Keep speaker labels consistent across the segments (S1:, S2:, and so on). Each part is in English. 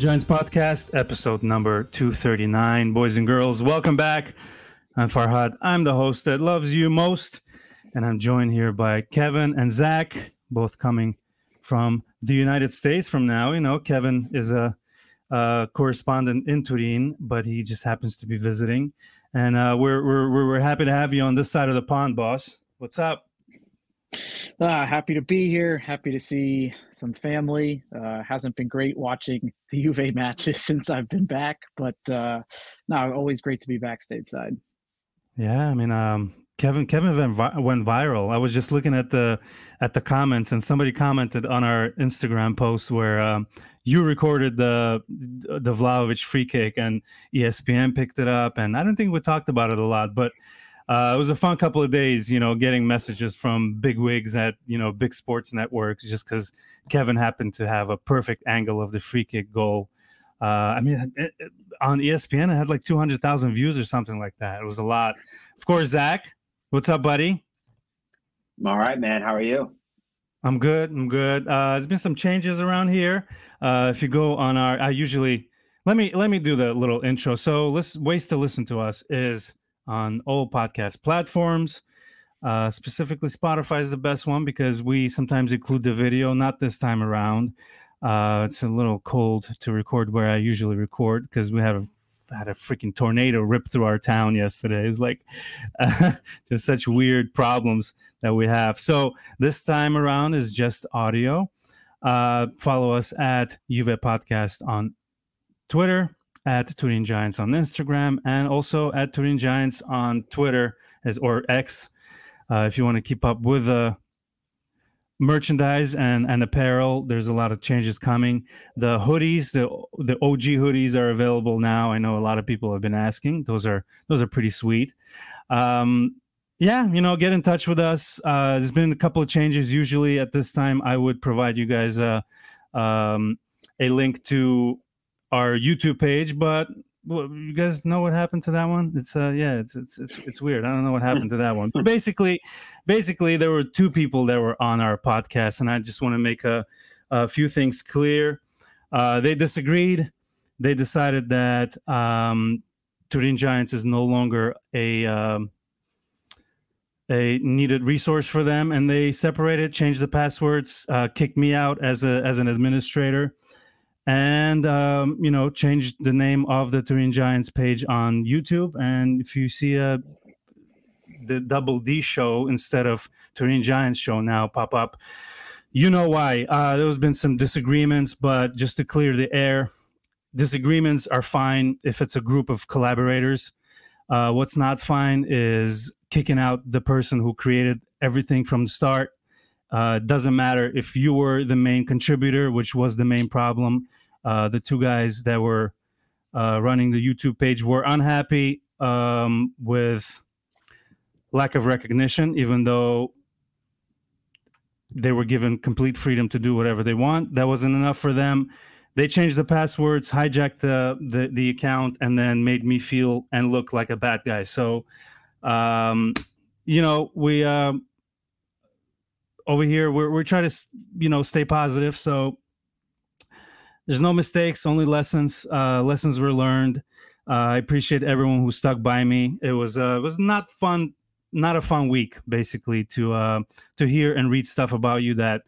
S1: Turin Giants Podcast, episode number 239. Boys and girls, welcome back. I'm Farhad. I'm the host that loves you most. And I'm joined here by Kevin and Zach, both coming from the United States from now. You know, Kevin is a, a correspondent in Turin, but he just happens to be visiting. And uh, we're, we're, we're happy to have you on this side of the pond, boss. What's up?
S2: Uh, happy to be here. Happy to see some family. Uh, hasn't been great watching the Juve matches since I've been back, but uh, no, always great to be back stateside.
S1: Yeah, I mean, um, Kevin Kevin went, vi- went viral. I was just looking at the at the comments, and somebody commented on our Instagram post where um, you recorded the the Vlahovic free kick, and ESPN picked it up. And I don't think we talked about it a lot, but uh, it was a fun couple of days. You know, getting messages from big wigs at you know big sports networks, just because Kevin happened to have a perfect angle of the free kick goal. Uh, I mean, it, it, on ESPN, it had like 200,000 views or something like that. It was a lot. Of course, Zach, what's up, buddy?
S3: I'm all right, man. How are you?
S1: I'm good. I'm good. Uh, there's been some changes around here. Uh, if you go on our, I usually let me let me do the little intro. So, listen, ways to listen to us is on all podcast platforms. Uh, specifically, Spotify is the best one because we sometimes include the video. Not this time around. Uh, it's a little cold to record where I usually record because we have had a freaking tornado rip through our town yesterday. It was like uh, just such weird problems that we have. So this time around is just audio. Uh, follow us at Juve Podcast on Twitter, at Turin Giants on Instagram, and also at Turin Giants on Twitter as or X. Uh, if you want to keep up with the merchandise and, and apparel. There's a lot of changes coming. The hoodies, the the OG hoodies are available now. I know a lot of people have been asking. Those are those are pretty sweet. Um, yeah, you know, get in touch with us. Uh, there's been a couple of changes. Usually at this time, I would provide you guys a um, a link to our YouTube page, but well, you guys know what happened to that one? It's uh yeah, it's it's it's it's weird. I don't know what happened to that one. But basically, basically there were two people that were on our podcast, and I just want to make a a few things clear. Uh, they disagreed. They decided that um, Turin Giants is no longer a um, a needed resource for them, and they separated, changed the passwords, uh, kicked me out as a as an administrator and um, you know changed the name of the Turin Giants page on YouTube. And if you see a the Double D show instead of Turin Giants show now pop up, you know why. Uh, there's been some disagreements, but just to clear the air, disagreements are fine if it's a group of collaborators. Uh, what's not fine is kicking out the person who created everything from the start uh, doesn't matter if you were the main contributor, which was the main problem. Uh, the two guys that were uh, running the YouTube page were unhappy um, with lack of recognition, even though they were given complete freedom to do whatever they want. That wasn't enough for them. They changed the passwords, hijacked the, the, the account, and then made me feel and look like a bad guy. So, um, you know, we uh, over here we're we're trying to you know stay positive. So there's no mistakes, only lessons. Uh, lessons were learned. Uh, I appreciate everyone who stuck by me. It was uh, it was not fun, not a fun week, basically to uh, to hear and read stuff about you that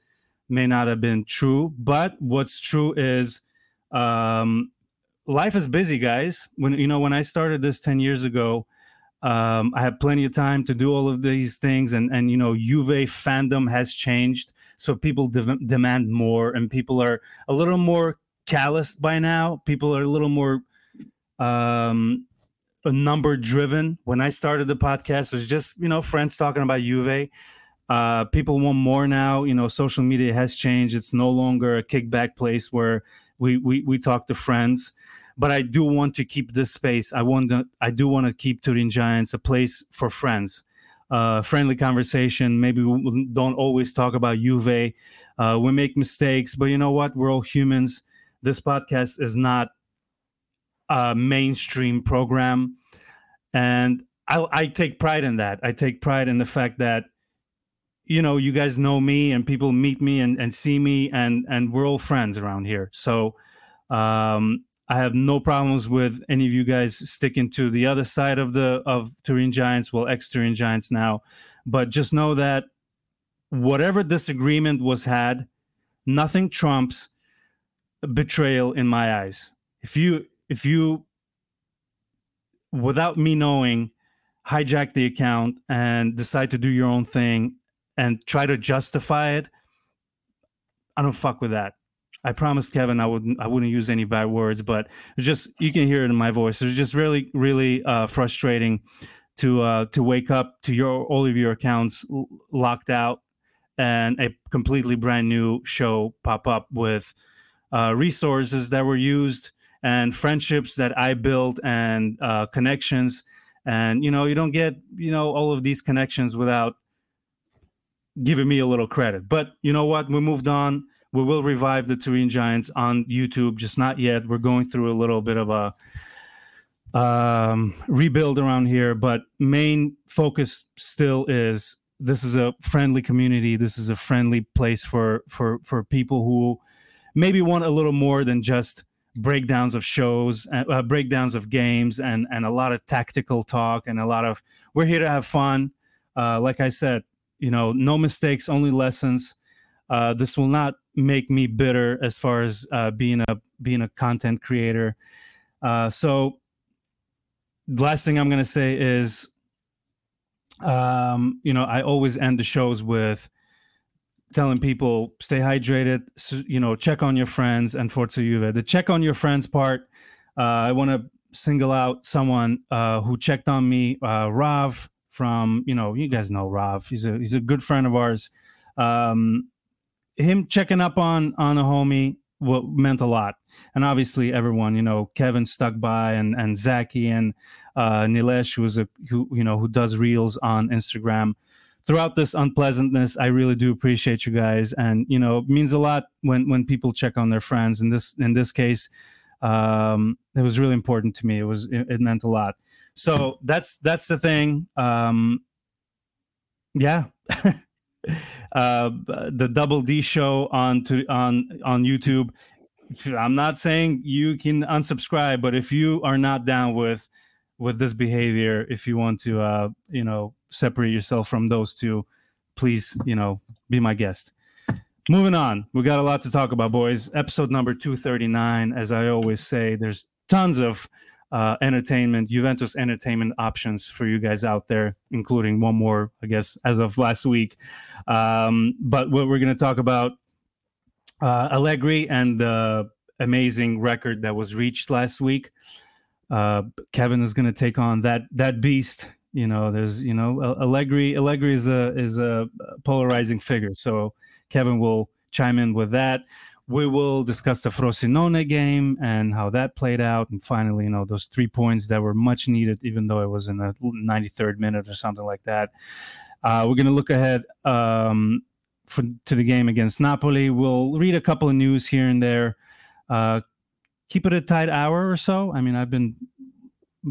S1: may not have been true. But what's true is um, life is busy, guys. When you know when I started this ten years ago, um, I have plenty of time to do all of these things, and and you know, Juve fandom has changed, so people de- demand more, and people are a little more calloused by now. People are a little more um, number driven. When I started the podcast, it was just you know friends talking about Juve. Uh, people want more now. You know, social media has changed. It's no longer a kickback place where we we, we talk to friends but I do want to keep this space. I want to, I do want to keep Turin Giants a place for friends, uh, friendly conversation. Maybe we don't always talk about Juve. Uh, we make mistakes, but you know what? We're all humans. This podcast is not a mainstream program, and I, I take pride in that. I take pride in the fact that you know, you guys know me and people meet me and, and see me and and we're all friends around here. So um, I have no problems with any of you guys sticking to the other side of the of Turin Giants, well, ex Turin Giants now. But just know that whatever disagreement was had, nothing trumps betrayal in my eyes. If you if you without me knowing hijack the account and decide to do your own thing and try to justify it, I don't fuck with that. I promised Kevin I wouldn't I wouldn't use any bad words, but just you can hear it in my voice. It's just really really uh, frustrating to uh, to wake up to your all of your accounts l- locked out and a completely brand new show pop up with uh, resources that were used and friendships that I built and uh, connections. And you know you don't get you know all of these connections without giving me a little credit. But you know what? We moved on. We will revive the Turin Giants on YouTube, just not yet. We're going through a little bit of a um, rebuild around here, but main focus still is this is a friendly community. This is a friendly place for for for people who maybe want a little more than just breakdowns of shows, uh, uh breakdowns of games, and and a lot of tactical talk and a lot of we're here to have fun. Uh, like I said, you know, no mistakes, only lessons. Uh, this will not make me bitter as far as uh, being a being a content creator. Uh, so, the last thing I'm to say is, um, you know, I always end the shows with telling people stay hydrated. You know, check on your friends and Forza Juve. The check on your friends part, uh, I want to single out someone uh, who checked on me, uh, Rav from you know you guys know Rav. He's a he's a good friend of ours. Um, him checking up on on a homie what meant a lot, and obviously everyone you know Kevin stuck by and and Zaki and uh, Nilesh who was a who you know who does reels on Instagram. Throughout this unpleasantness, I really do appreciate you guys, and you know it means a lot when when people check on their friends. In this in this case, um, it was really important to me. It was it, it meant a lot. So that's that's the thing. Um, yeah. uh, the Double D show on to on on YouTube. I'm not saying you can unsubscribe, but if you are not down with with this behavior, if you want to, uh, you know, separate yourself from those two, please, you know, be my guest. Moving on, we got a lot to talk about, boys. Episode number 239. As I always say, there's tons of uh, entertainment, Juventus entertainment options for you guys out there, including one more, I guess, as of last week. Um, but what we're going to talk about uh, Allegri and the amazing record that was reached last week. Uh, Kevin is going to take on that that beast. You know, there's you know Allegri. Allegri is a is a polarizing figure, so Kevin will chime in with that. We will discuss the Frosinone game and how that played out. And finally, you know, those three points that were much needed, even though it was in the 93rd minute or something like that. Uh, we're going to look ahead um, for, to the game against Napoli. We'll read a couple of news here and there. Uh, keep it a tight hour or so. I mean, I've been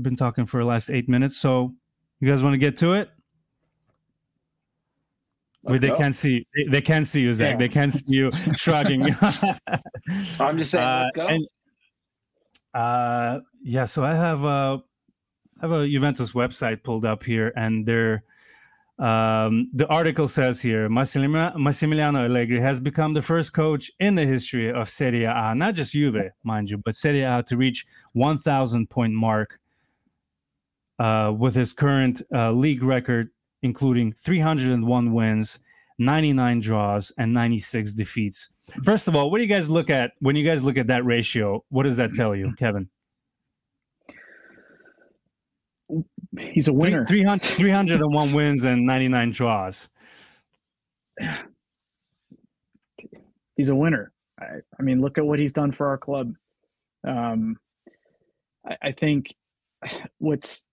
S1: been talking for the last eight minutes. So, you guys want to get to it? Where they can't see they, they can't see you, Zach. Yeah. They can't see you shrugging.
S3: I'm just saying, let's go. Uh, and,
S1: uh, yeah, so I have a I have a Juventus website pulled up here, and there, um, the article says here Massimiliano Allegri has become the first coach in the history of Serie A, not just Juve, mind you, but Serie A to reach 1,000 point mark uh, with his current uh, league record including 301 wins, 99 draws, and 96 defeats. First of all, what do you guys look at when you guys look at that ratio? What does that tell you, Kevin?
S2: He's a winner.
S1: 300, 301 wins and 99 draws.
S2: He's a winner. I, I, mean, look at what he's done for our club. Um, I, I think what's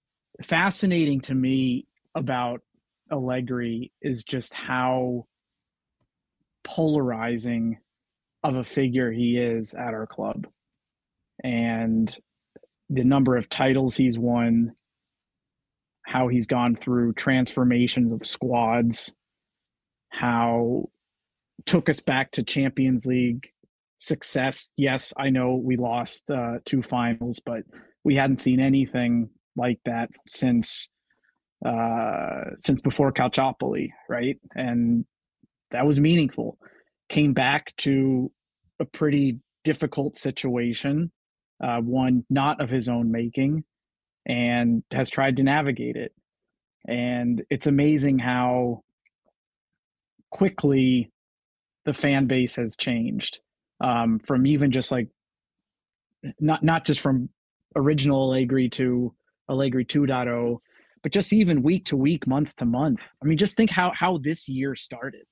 S2: fascinating to me about Allegri is just how polarizing of a figure he is at our club. And the number of titles he's won, how he's gone through transformations of squads, how took us back to Champions League success. Yes, I know we lost uh, two finals, but we hadn't seen anything like that since uh, since before Calciopoli, right? And that was meaningful. Came back to a pretty difficult situation, uh, one not of his own making, and has tried to navigate it. And it's amazing how quickly the fan base has changed um, from even just like not not just from original Allegri to Allegri 2.0, but just even week to week, month to month. I mean, just think how how this year started,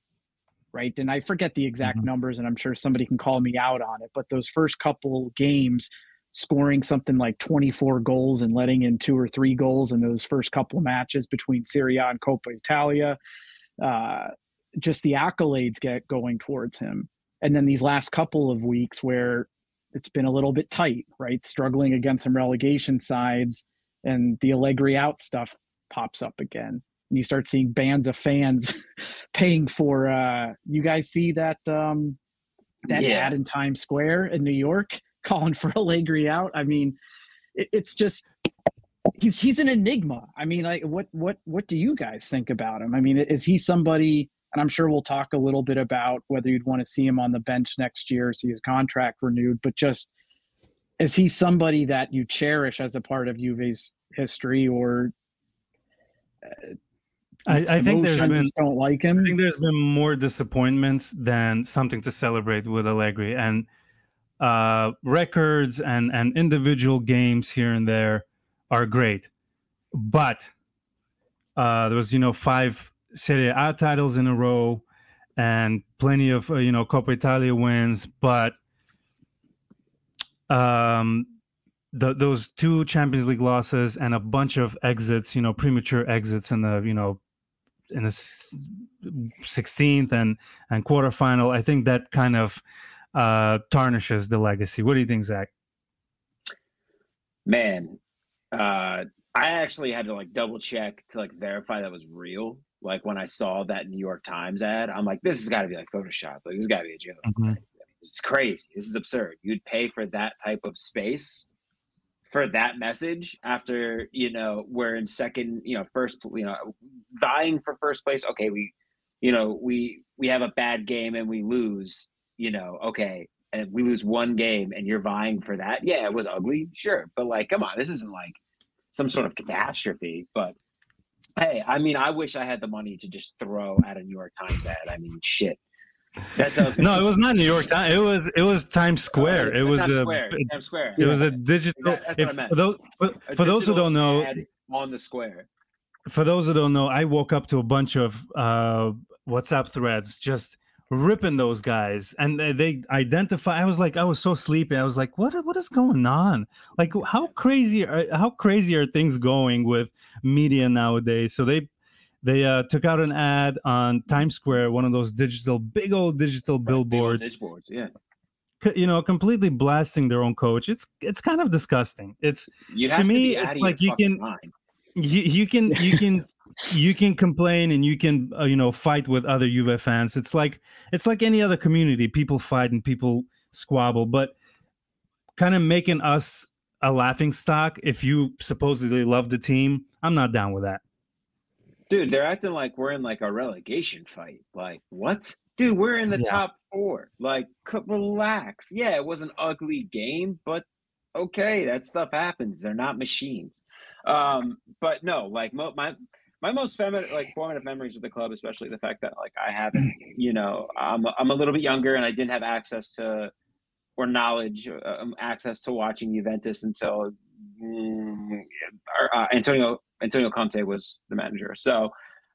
S2: right? And I forget the exact mm-hmm. numbers, and I'm sure somebody can call me out on it. But those first couple games, scoring something like 24 goals and letting in two or three goals in those first couple of matches between Serie A and Coppa Italia, uh, just the accolades get going towards him. And then these last couple of weeks where it's been a little bit tight, right? Struggling against some relegation sides and the Allegri out stuff pops up again. And you start seeing bands of fans paying for uh you guys see that um that yeah. ad in Times Square in New York calling for Allegri out. I mean, it, it's just he's he's an enigma. I mean, like what what what do you guys think about him? I mean, is he somebody and I'm sure we'll talk a little bit about whether you'd want to see him on the bench next year, see his contract renewed, but just is he somebody that you cherish as a part of Juve's history or
S1: uh, I, I think there's been
S2: don't like him.
S1: I think there's been more disappointments than something to celebrate with Allegri and uh, records and and individual games here and there are great, but uh, there was you know five Serie A titles in a row and plenty of uh, you know Coppa Italia wins, but um, the, those two Champions League losses and a bunch of exits, you know, premature exits in the you know in the 16th and and quarterfinal. I think that kind of uh, tarnishes the legacy. What do you think, Zach?
S3: Man, uh, I actually had to like double check to like verify that was real like when I saw that New York Times ad, I'm like, this has got to be like Photoshop. Like this has got to be a joke. Mm-hmm. This is crazy. This is absurd. You'd pay for that type of space for that message after you know we're in second, you know, first, you know, vying for first place. Okay, we, you know, we we have a bad game and we lose. You know, okay, and we lose one game and you're vying for that. Yeah, it was ugly, sure, but like, come on, this isn't like some sort of catastrophe. But Hey, I mean, I wish I had the money to just throw at a New York Times ad. I mean, shit.
S1: That no, it was not New York Times. It was it was Times Square. Uh, it was
S3: Times
S1: a
S3: Square. Times Square.
S1: It yeah. was a digital. if, for those for, for those who don't know,
S3: on the square.
S1: For those who don't know, I woke up to a bunch of uh, WhatsApp threads just ripping those guys and they identify i was like i was so sleepy i was like what what is going on like how crazy are how crazy are things going with media nowadays so they they uh, took out an ad on times square one of those digital big old digital billboards
S3: billboards yeah
S1: you know completely blasting their own coach it's it's kind of disgusting it's to me to it's like you can you, you can you can you can complain and you can uh, you know fight with other Juve fans. It's like it's like any other community. People fight and people squabble, but kind of making us a laughing stock if you supposedly love the team, I'm not down with that.
S3: Dude, they're acting like we're in like a relegation fight. Like what? Dude, we're in the yeah. top four. Like, relax. Yeah, it was an ugly game, but okay, that stuff happens. They're not machines. Um, but no, like my my most feminine, like formative memories of the club, especially the fact that like I haven't, you know, I'm I'm a little bit younger and I didn't have access to or knowledge, uh, um, access to watching Juventus until mm, uh, Antonio Antonio Conte was the manager. So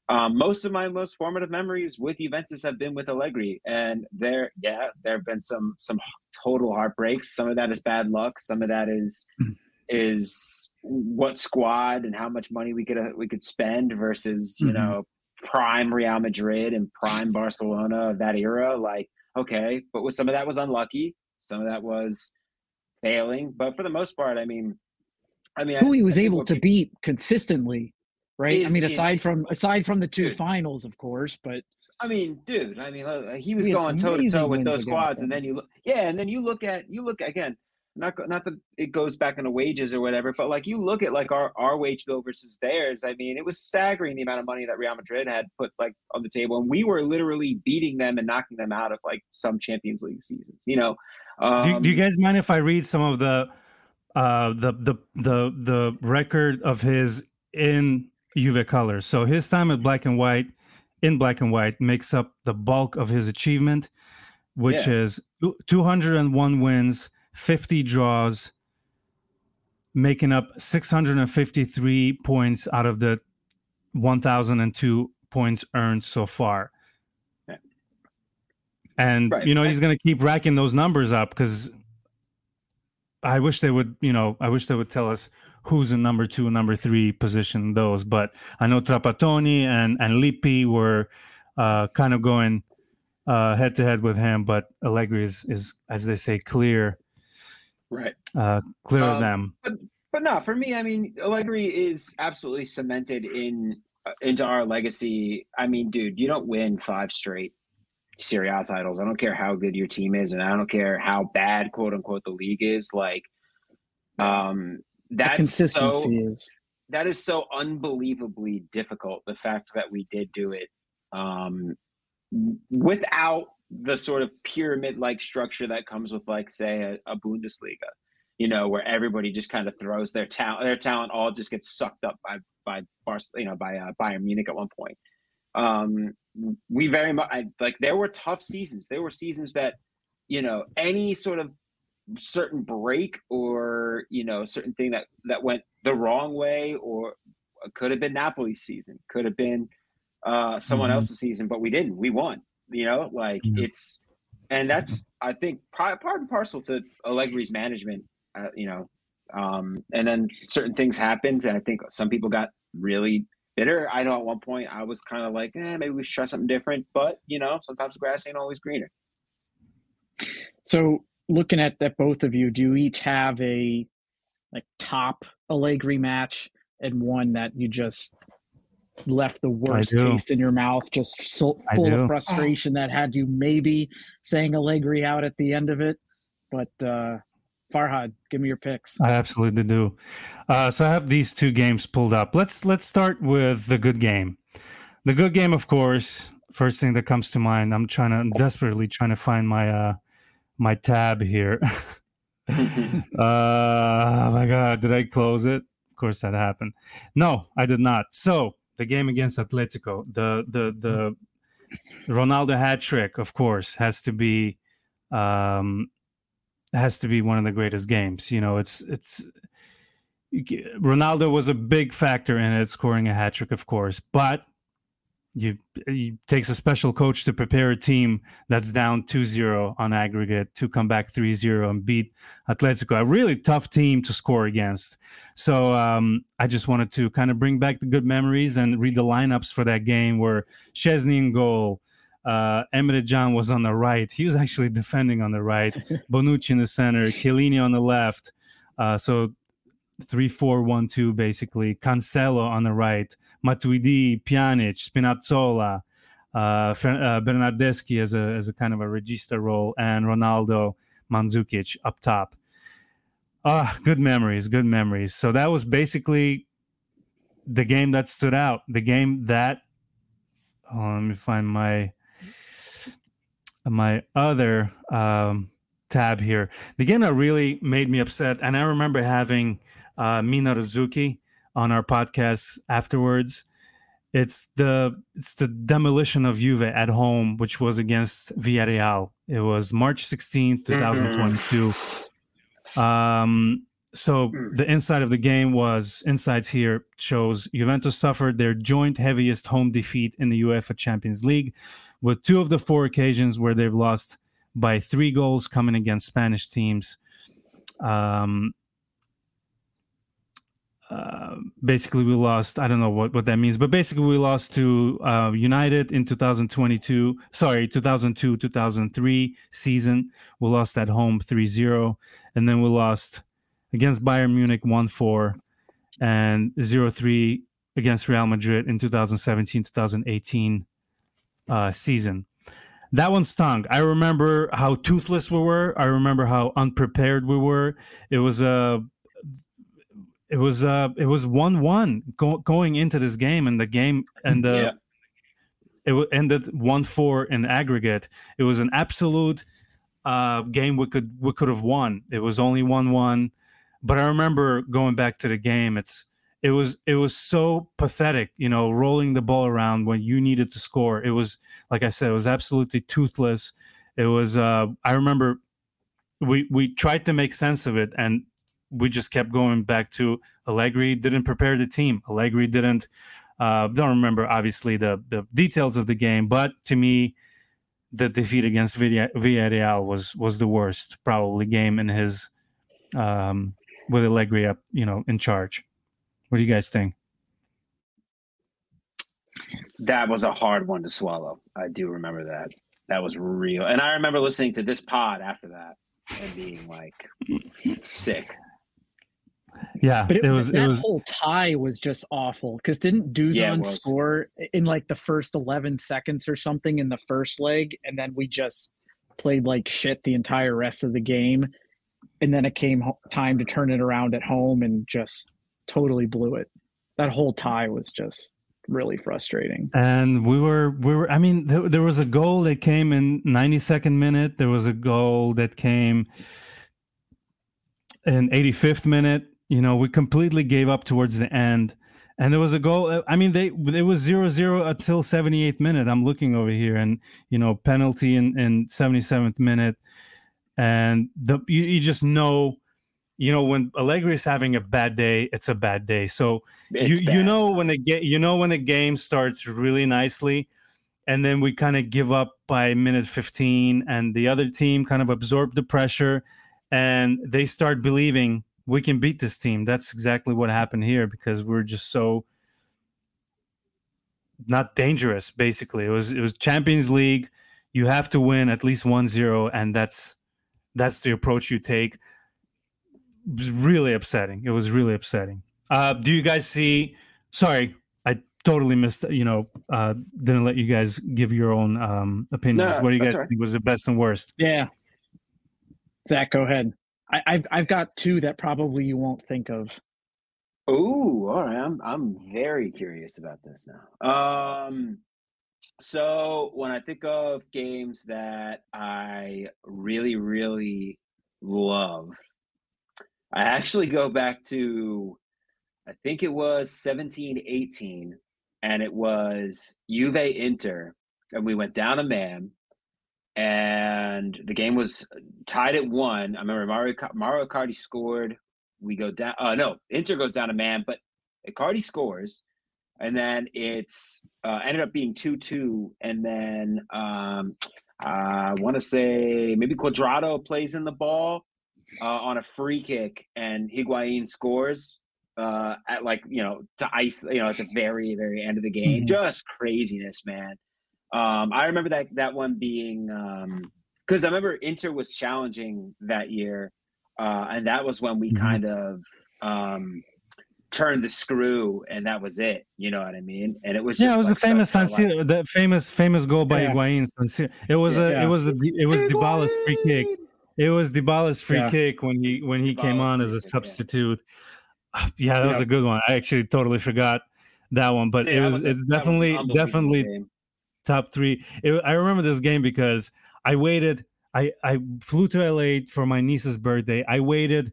S3: um, most of my most formative memories with Juventus have been with Allegri, and there, yeah, there have been some some total heartbreaks. Some of that is bad luck. Some of that is mm. is what squad and how much money we could uh, we could spend versus you mm-hmm. know prime Real Madrid and prime Barcelona of that era. Like okay, but with some of that was unlucky, some of that was failing, but for the most part, I mean, I mean,
S2: who I, he was able to people, beat consistently, right? Is, I mean, aside from aside from the two finals, of course, but
S3: I mean, dude. I mean, uh, he was going toe to toe with those squads, them. and then you look, yeah, and then you look at you look again. Not not that it goes back into wages or whatever, but like you look at like our our wage bill versus theirs. I mean, it was staggering the amount of money that Real Madrid had put like on the table, and we were literally beating them and knocking them out of like some Champions League seasons. You know.
S1: Um, do, do you guys mind if I read some of the uh the the the the record of his in Juve colors? So his time at Black and White in black and white makes up the bulk of his achievement, which yeah. is 201 wins, 50 draws, making up 653 points out of the 1002 points earned so far. And right. you know, he's going to keep racking those numbers up cuz I wish they would, you know, I wish they would tell us who's in number two number three position those. But I know Trapattoni and and Lippi were uh, kind of going head to head with him, but Allegri is, is as they say clear,
S3: right?
S1: Uh, clear um, of them.
S3: But but no, for me, I mean, Allegri is absolutely cemented in into our legacy. I mean, dude, you don't win five straight Serie A titles. I don't care how good your team is, and I don't care how bad, quote unquote, the league is. Like, um, that's consistency so, is that is so unbelievably difficult. The fact that we did do it um, without the sort of pyramid-like structure that comes with, like, say, a, a Bundesliga, you know, where everybody just kind of throws their talent, their talent all just gets sucked up by by you know, by uh, Bayern Munich at one point. Um, we very much I, like there were tough seasons. There were seasons that you know any sort of certain break or you know certain thing that that went the wrong way or could have been Napoli's season, could have been uh, someone mm-hmm. else's season, but we didn't. We won. You know, like mm-hmm. it's and that's I think part, part and parcel to Allegri's management. Uh, you know, um, and then certain things happened, and I think some people got really bitter. I know at one point I was kind of like, eh, maybe we should try something different. But you know, sometimes the grass ain't always greener.
S2: So looking at that both of you, do you each have a like top Allegri match and one that you just left the worst taste in your mouth, just so, full of frustration that had you maybe saying Allegri out at the end of it? But uh Farhad, give me your picks.
S1: I absolutely do. Uh, so I have these two games pulled up. Let's let's start with the good game. The good game, of course. First thing that comes to mind. I'm trying to I'm desperately trying to find my uh, my tab here. uh, oh my god, did I close it? Of course that happened. No, I did not. So the game against Atletico, the the the Ronaldo hat trick, of course, has to be um, has to be one of the greatest games. You know, it's it's Ronaldo was a big factor in it, scoring a hat trick, of course, but you it takes a special coach to prepare a team that's down 2-0 on aggregate to come back 3-0 and beat Atletico, a really tough team to score against. So um, I just wanted to kind of bring back the good memories and read the lineups for that game where Szczesny in goal, uh, Emre Can was on the right. He was actually defending on the right. Bonucci in the center, Chiellini on the left. Uh, so three four one two basically. Cancelo on the right, Matuidi, Pjanic, Spinazzola, uh, uh, Bernardeschi as a as a kind of a regista role, and Ronaldo, Mandzukic up top. Ah, good memories, good memories. So that was basically the game that stood out. The game that. Oh, let me find my my other um, tab here. The game that really made me upset, and I remember having uh, Mina Rzouki on our podcast afterwards. It's the it's the demolition of Juve at home, which was against Villarreal. It was March 16th, 2022. Mm-hmm. Um, so mm. the inside of the game was insights here shows Juventus suffered their joint heaviest home defeat in the UEFA Champions League, with two of the four occasions where they've lost by three goals coming against Spanish teams. Um, uh, basically we lost i don't know what, what that means but basically we lost to uh, united in 2022 sorry 2002 2003 season we lost at home 3-0 and then we lost against bayern munich 1-4 and 0-3 against real madrid in 2017 2018 uh, season. That one stung. I remember how toothless we were. I remember how unprepared we were. It was a it was uh it was one one go, going into this game and the game and the yeah. it ended one four in aggregate it was an absolute uh game we could we could have won it was only one one but i remember going back to the game it's it was it was so pathetic you know rolling the ball around when you needed to score it was like i said it was absolutely toothless it was uh i remember we we tried to make sense of it and we just kept going back to Allegri didn't prepare the team. Allegri didn't. Uh, don't remember obviously the the details of the game, but to me, the defeat against Villarreal was was the worst probably game in his um, with Allegri up, you know, in charge. What do you guys think?
S3: That was a hard one to swallow. I do remember that. That was real, and I remember listening to this pod after that and being like sick.
S1: Yeah,
S2: but it, it was that it was, whole tie was just awful because didn't Dusan yeah, score in like the first eleven seconds or something in the first leg, and then we just played like shit the entire rest of the game, and then it came time to turn it around at home and just totally blew it. That whole tie was just really frustrating.
S1: And we were we were I mean there, there was a goal that came in 92nd minute, there was a goal that came in 85th minute you know, we completely gave up towards the end. And there was a goal. Uh, I mean, they it was zero zero until 78th minute. I'm looking over here, and you know, penalty in, in 77th minute, and the you, you just know, you know, when Allegri is having a bad day, it's a bad day. So it's you bad. you know when the get you know when the game starts really nicely, and then we kind of give up by minute 15, and the other team kind of absorb the pressure, and they start believing we can beat this team. That's exactly what happened here because we're just so not dangerous basically. It was it was Champions League. You have to win at least 1-0 and that's that's the approach you take. It was really upsetting. It was really upsetting. Uh, do you guys see sorry, I totally missed you know uh, didn't let you guys give your own um, opinions. No, what do you guys right. think was the best and worst?
S2: Yeah. Zach, go ahead. I, have I've got two that probably you won't think of.
S3: Oh, all right. I'm I'm very curious about this now. Um, so when I think of games that I really really love, I actually go back to I think it was 17 18 and it was Juve Inter and we went down a man and the game was tied at one. I remember Mario Mario Icardi scored. We go down. Uh, no, Inter goes down a man, but Icardi scores, and then it's uh, ended up being two two, and then um, I want to say maybe Cuadrado plays in the ball uh, on a free kick, and Higuain scores uh, at like you know to ice you know at the very very end of the game. Mm-hmm. Just craziness, man. Um, I remember that that one being because um, I remember Inter was challenging that year, uh, and that was when we mm-hmm. kind of um, turned the screw, and that was it. You know what I mean? And it was
S1: yeah, it was like a famous San Siro, the famous famous goal by yeah. Higuain. It was yeah, a yeah. it was a it was Dybala's free kick. It was Dybala's free yeah. kick when he when he Dybala's came on as a substitute. Yeah, that was a good one. I actually totally forgot that one, but it was, was a, it's definitely was definitely game top three. It, I remember this game because I waited. I, I flew to LA for my niece's birthday. I waited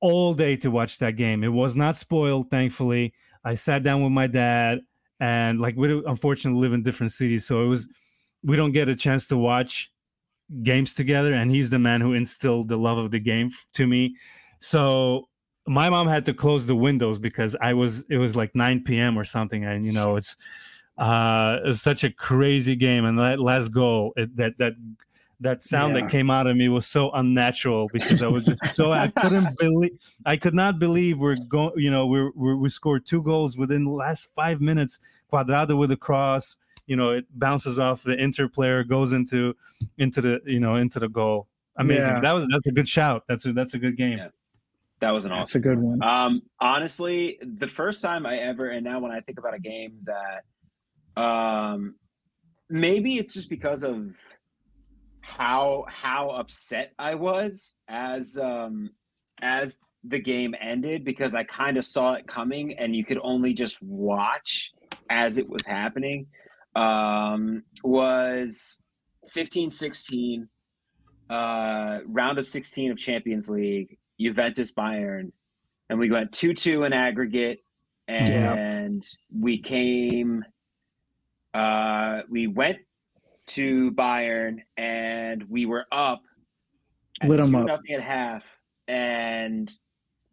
S1: all day to watch that game. It was not spoiled, thankfully. I sat down with my dad, and like we unfortunately live in different cities, so it was we don't get a chance to watch games together. And he's the man who instilled the love of the game to me. So my mom had to close the windows because I was it was like 9 p.m. or something, and you know it's uh, it's such a crazy game, and that last goal, it, that that that sound yeah. that came out of me was so unnatural because I was just so I couldn't believe I could not believe we're going. You know, we we scored two goals within the last five minutes. Cuadrado with a cross. You know, it bounces off the Inter player, goes into into the you know into the goal. Amazing. Yeah. That was that's a good shout. That's a that's a good game. Yeah.
S3: That was an awesome.
S2: That's a good one.
S3: Um, honestly, the first time I ever, and now when I think about a game that um, maybe it's just because of how how upset I was as um as the game ended because I kind of saw it coming and you could only just watch as it was happening um was 15 16 uh round of 16 of Champions League Juventus Bayern and we went 2-2 in aggregate and yeah. we came uh we went to Bayern and we were up
S2: lit them
S3: up. nothing at half and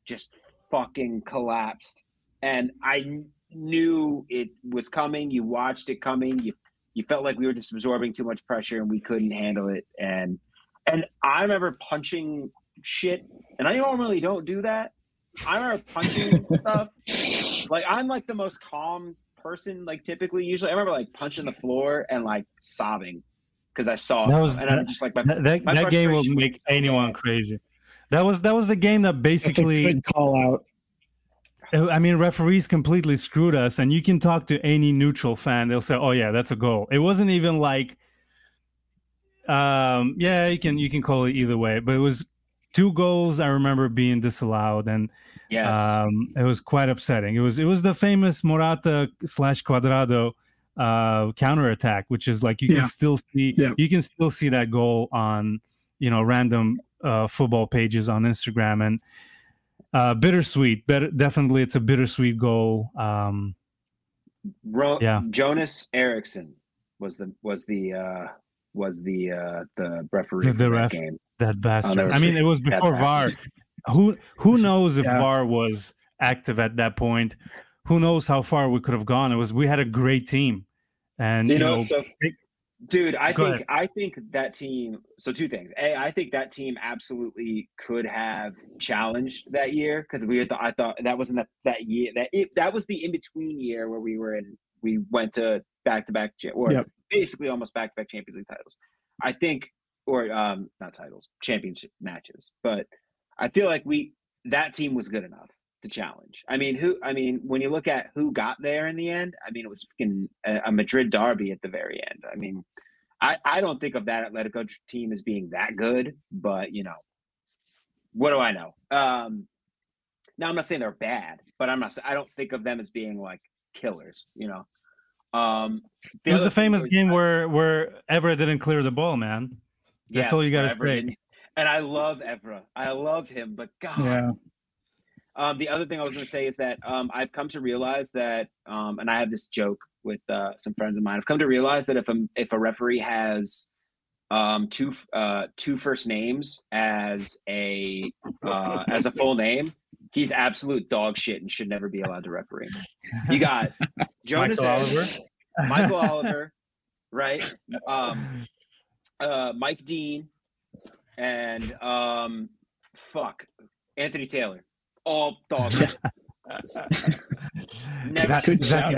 S3: just fucking collapsed. And I knew it was coming. You watched it coming. You you felt like we were just absorbing too much pressure and we couldn't handle it. And and I remember punching shit and I normally don't do that. I remember punching stuff. Like I'm like the most calm person. Like typically, usually, I remember like punching the floor and like sobbing because I saw
S1: that was
S3: and I'm just like my,
S1: that,
S3: my
S1: that game will make anyone crazy. That was that was the game that basically
S2: call out.
S1: I mean, referees completely screwed us, and you can talk to any neutral fan; they'll say, "Oh yeah, that's a goal." It wasn't even like, um, yeah, you can you can call it either way, but it was two goals. I remember being disallowed, and
S3: Yes.
S1: Um, it was quite upsetting. It was it was the famous Morata slash Cuadrado uh, counter attack, which is like you yeah. can still see yeah. you can still see that goal on you know random uh, football pages on Instagram and uh, bittersweet. Better, definitely, it's a bittersweet goal. Um,
S3: Ro- yeah, Jonas Eriksson was the was the uh, was the uh, the referee
S1: the, the ref, that game. That bastard. I mean, it was before VAR who who knows if yeah. VAR was active at that point? Who knows how far we could have gone? It was we had a great team, and you, you know, know so,
S3: dude, I think ahead. I think that team. So two things. A, I think that team absolutely could have challenged that year because we thought I thought that wasn't that that year that it, that was the in between year where we were in. We went to back to back or yep. basically almost back to back Champions League titles. I think, or um, not titles, championship matches, but I feel like we that team was good enough to challenge. I mean, who? I mean, when you look at who got there in the end, I mean, it was a, a Madrid derby at the very end. I mean, I I don't think of that Atletico team as being that good, but you know, what do I know? Um, now I'm not saying they're bad, but I'm not. I don't think of them as being like killers. You know. Um,
S1: it was the famous game where where Evra didn't clear the ball, man. That's yes, all you got to say
S3: and I love Evra. I love him, but God. Yeah. Um, the other thing I was going to say is that um, I've come to realize that, um, and I have this joke with uh, some friends of mine. I've come to realize that if a if a referee has um, two uh, two first names as a uh, as a full name, he's absolute dog shit and should never be allowed to referee. You got Jonas Michael Oliver, Michael Oliver, right? Um, uh, Mike Dean, and um, fuck, Anthony Taylor, all dog.
S1: Zach, Zach,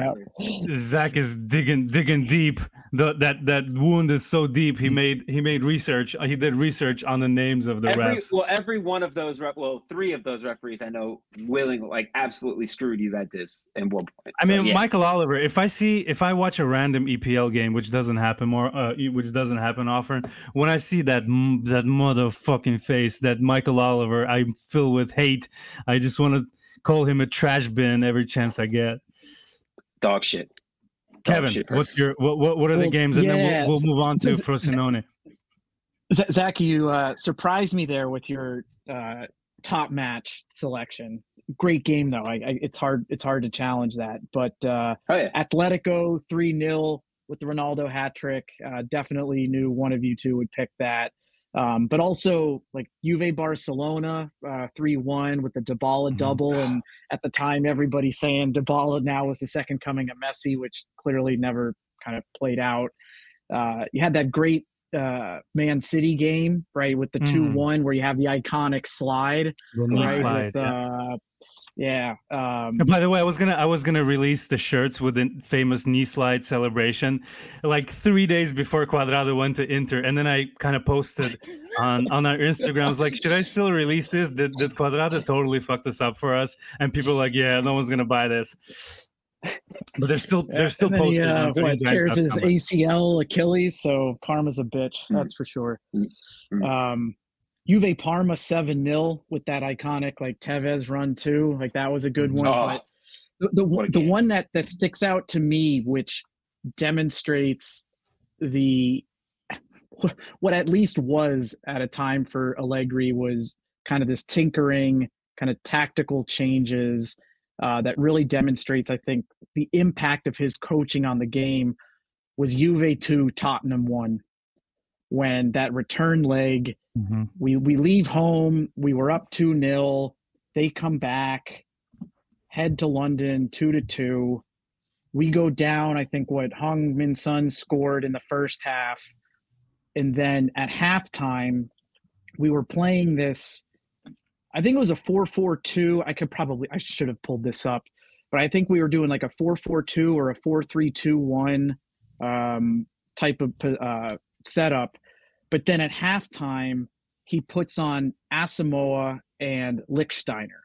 S1: Zach, is digging digging deep. The, that that wound is so deep. He made he made research. He did research on the names of the
S3: every,
S1: refs.
S3: Well, every one of those rep, well, three of those referees I know willing like absolutely screwed Juventus in one point.
S1: I mean, yeah. Michael Oliver. If I see if I watch a random EPL game, which doesn't happen more, uh, which doesn't happen often, when I see that that motherfucking face, that Michael Oliver, I'm filled with hate. I just want to call him a trash bin every chance I get.
S3: Dog shit.
S1: Dog Kevin, shit, what's your what, what, what are well, the games, and yeah, then we'll, we'll move on to Frosinone.
S2: Zach, you uh, surprised me there with your uh, top match selection. Great game though. I, I, it's hard it's hard to challenge that. But uh, oh, yeah. Atletico three 0 with the Ronaldo hat trick. Uh, definitely knew one of you two would pick that. Um, but also like Juve Barcelona uh, three uh, one with the Dybala mm-hmm. double, and at the time everybody saying Dybala now was the second coming of Messi, which clearly never kind of played out. Uh, you had that great uh, Man City game, right, with the two mm. one where you have the iconic slide, right, slide, with, yeah. Yeah. Um,
S1: by the way, I was gonna I was gonna release the shirts with the famous knee slide celebration, like three days before Cuadrado went to Inter, and then I kind of posted on on our Instagrams like, should I still release this? Did did Cuadrado totally fuck this up for us? And people were like, yeah, no one's gonna buy this. But there's still there's still
S2: And then he,
S1: posters
S2: uh,
S1: on
S2: what,
S1: Giants
S2: tears his. ACL, Achilles. So karma's a bitch.
S3: Mm.
S2: That's for sure.
S3: Mm.
S2: Um, Juve Parma seven 0 with that iconic like Tevez run too. Like that was a good one.
S3: Oh,
S2: but the the, the one that that sticks out to me, which demonstrates the what at least was at a time for Allegri was kind of this tinkering, kind of tactical changes uh, that really demonstrates, I think, the impact of his coaching on the game was Juve two, Tottenham one, when that return leg
S1: Mhm.
S2: we we leave home we were up 2 nil they come back head to london 2 to 2 we go down i think what Heung-min Son scored in the first half. And then at halftime we were playing this i think it was a 4-4-2 i could probably i should have pulled this up but i think we were doing like a 4-4-2 or a 4-3-2-1 um, type of uh, setup but then at halftime, he puts on Asamoah and Lichtsteiner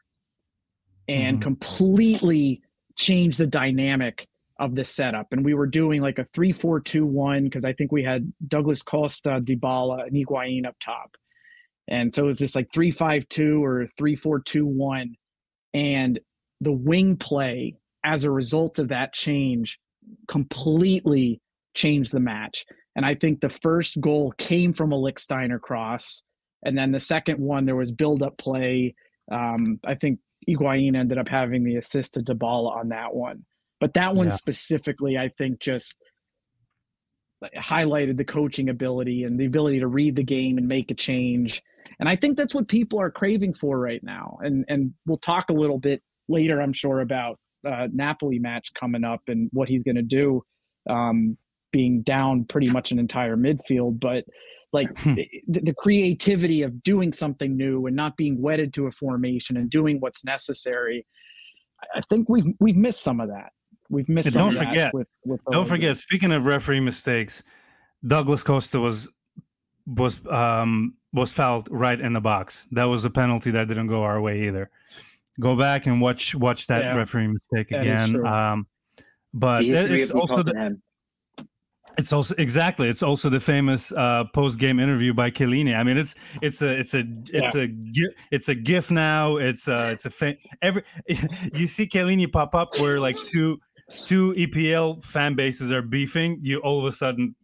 S2: and
S1: Mhm.
S2: completely changed the dynamic of the setup. And we were doing like a 3 4 2 1 because I think we had Douglas Costa, Dybala, and Higuain up top. And so it was this like 3 5 2 or 3 4 2 1. And the wing play as a result of that change completely changed the match. And I think the first goal came from a Lichtsteiner cross. And then the second one, there was build up play. Um, I think Higuain ended up having the assist to Dybala on that one. But that one
S1: Yeah.
S2: specifically, I think, just highlighted the coaching ability and the ability to read the game and make a change. And I think that's what people are craving for right now. And and we'll talk a little bit later, I'm sure, about uh, Napoli match coming up and what he's going to do, um, being down pretty much an entire midfield. But like
S1: Hmm.
S2: the, the creativity of doing something new and not being wedded to a formation and doing what's necessary. I- I think we've we've missed some of that. We've missed. Some
S1: don't
S2: of that
S1: forget-
S2: With, with
S1: Don't
S2: Allegri.
S1: forget, speaking of referee mistakes, Douglas Costa was was um was fouled right in the box. That was a penalty that didn't go our way either. Go back and watch watch that
S2: Yeah,
S1: referee mistake
S2: that is
S1: again. Um, but
S3: The
S1: it's also the,
S3: Tottenham.
S1: It's also exactly it's also the famous uh, post game interview by Chiellini. I mean, it's it's a it's a it's a gi- it's a gif now. It's a it's a fa- every you see Chiellini pop up where like two two EPL fan bases are beefing. You all of a sudden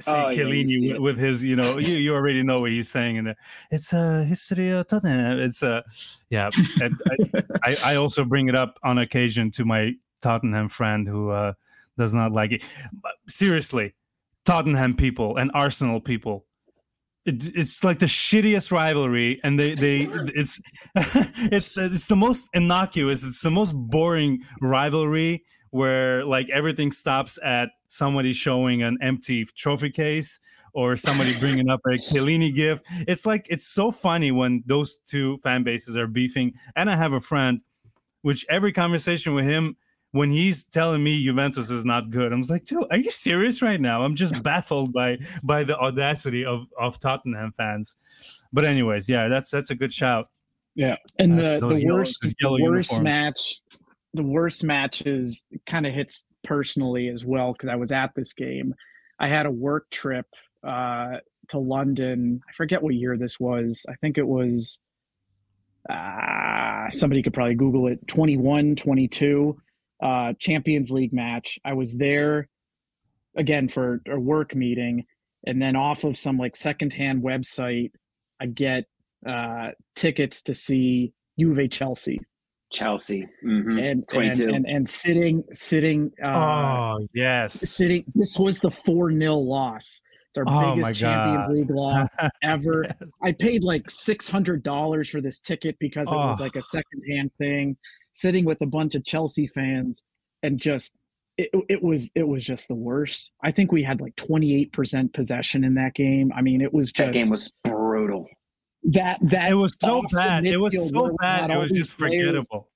S1: see
S3: Oh, yeah, see
S1: with, with his you know you, you already know what he's saying and it's a history of Tottenham. It's a yeah. and I, I I also bring it up on occasion to my Tottenham friend who uh, does not like it. But seriously, Tottenham people and Arsenal people. It, it's like the shittiest rivalry, and they they it's it's it's the most innocuous. It's the most boring rivalry where like everything stops at somebody showing an empty trophy case or somebody bringing up a Chiellini gift. It's like it's so funny when those two fan bases are beefing. And I have a friend, which every conversation with him, when he's telling me Juventus is not good, I'm like, dude, are you serious right now? I'm just baffled by by the audacity of of Tottenham fans. But anyways, yeah, that's that's a good shout.
S2: Yeah, and
S1: Uh,
S2: the
S1: those
S2: the
S1: yellow-
S2: worst the worst
S1: uniforms.
S2: match, the worst matches kind of hits personally as well because I was at this game. I had a work trip uh, to London. I forget what year this was. I think it was. Uh, somebody could probably Google it. 21, 22, uh, Champions League match. I was there again for a work meeting, and then off of some like secondhand website, I get uh, tickets to see Juve Chelsea
S3: Chelsea. Mhm.
S2: and, and
S3: 22.
S2: and and sitting sitting uh,
S1: oh yes,
S2: sitting. This was the four 0 loss. It's our
S1: Oh, my
S2: biggest Champions League loss ever. I paid like six hundred dollars for this ticket because it was
S1: Oh.
S2: like a secondhand thing. Sitting with a bunch of Chelsea fans and just it, it was it was just the worst. I think we had like twenty eight percent possession in that game. I mean, it was just
S3: that game was brutal.
S2: that that
S1: it was so bad. It was so bad. It was just
S2: players
S1: forgettable.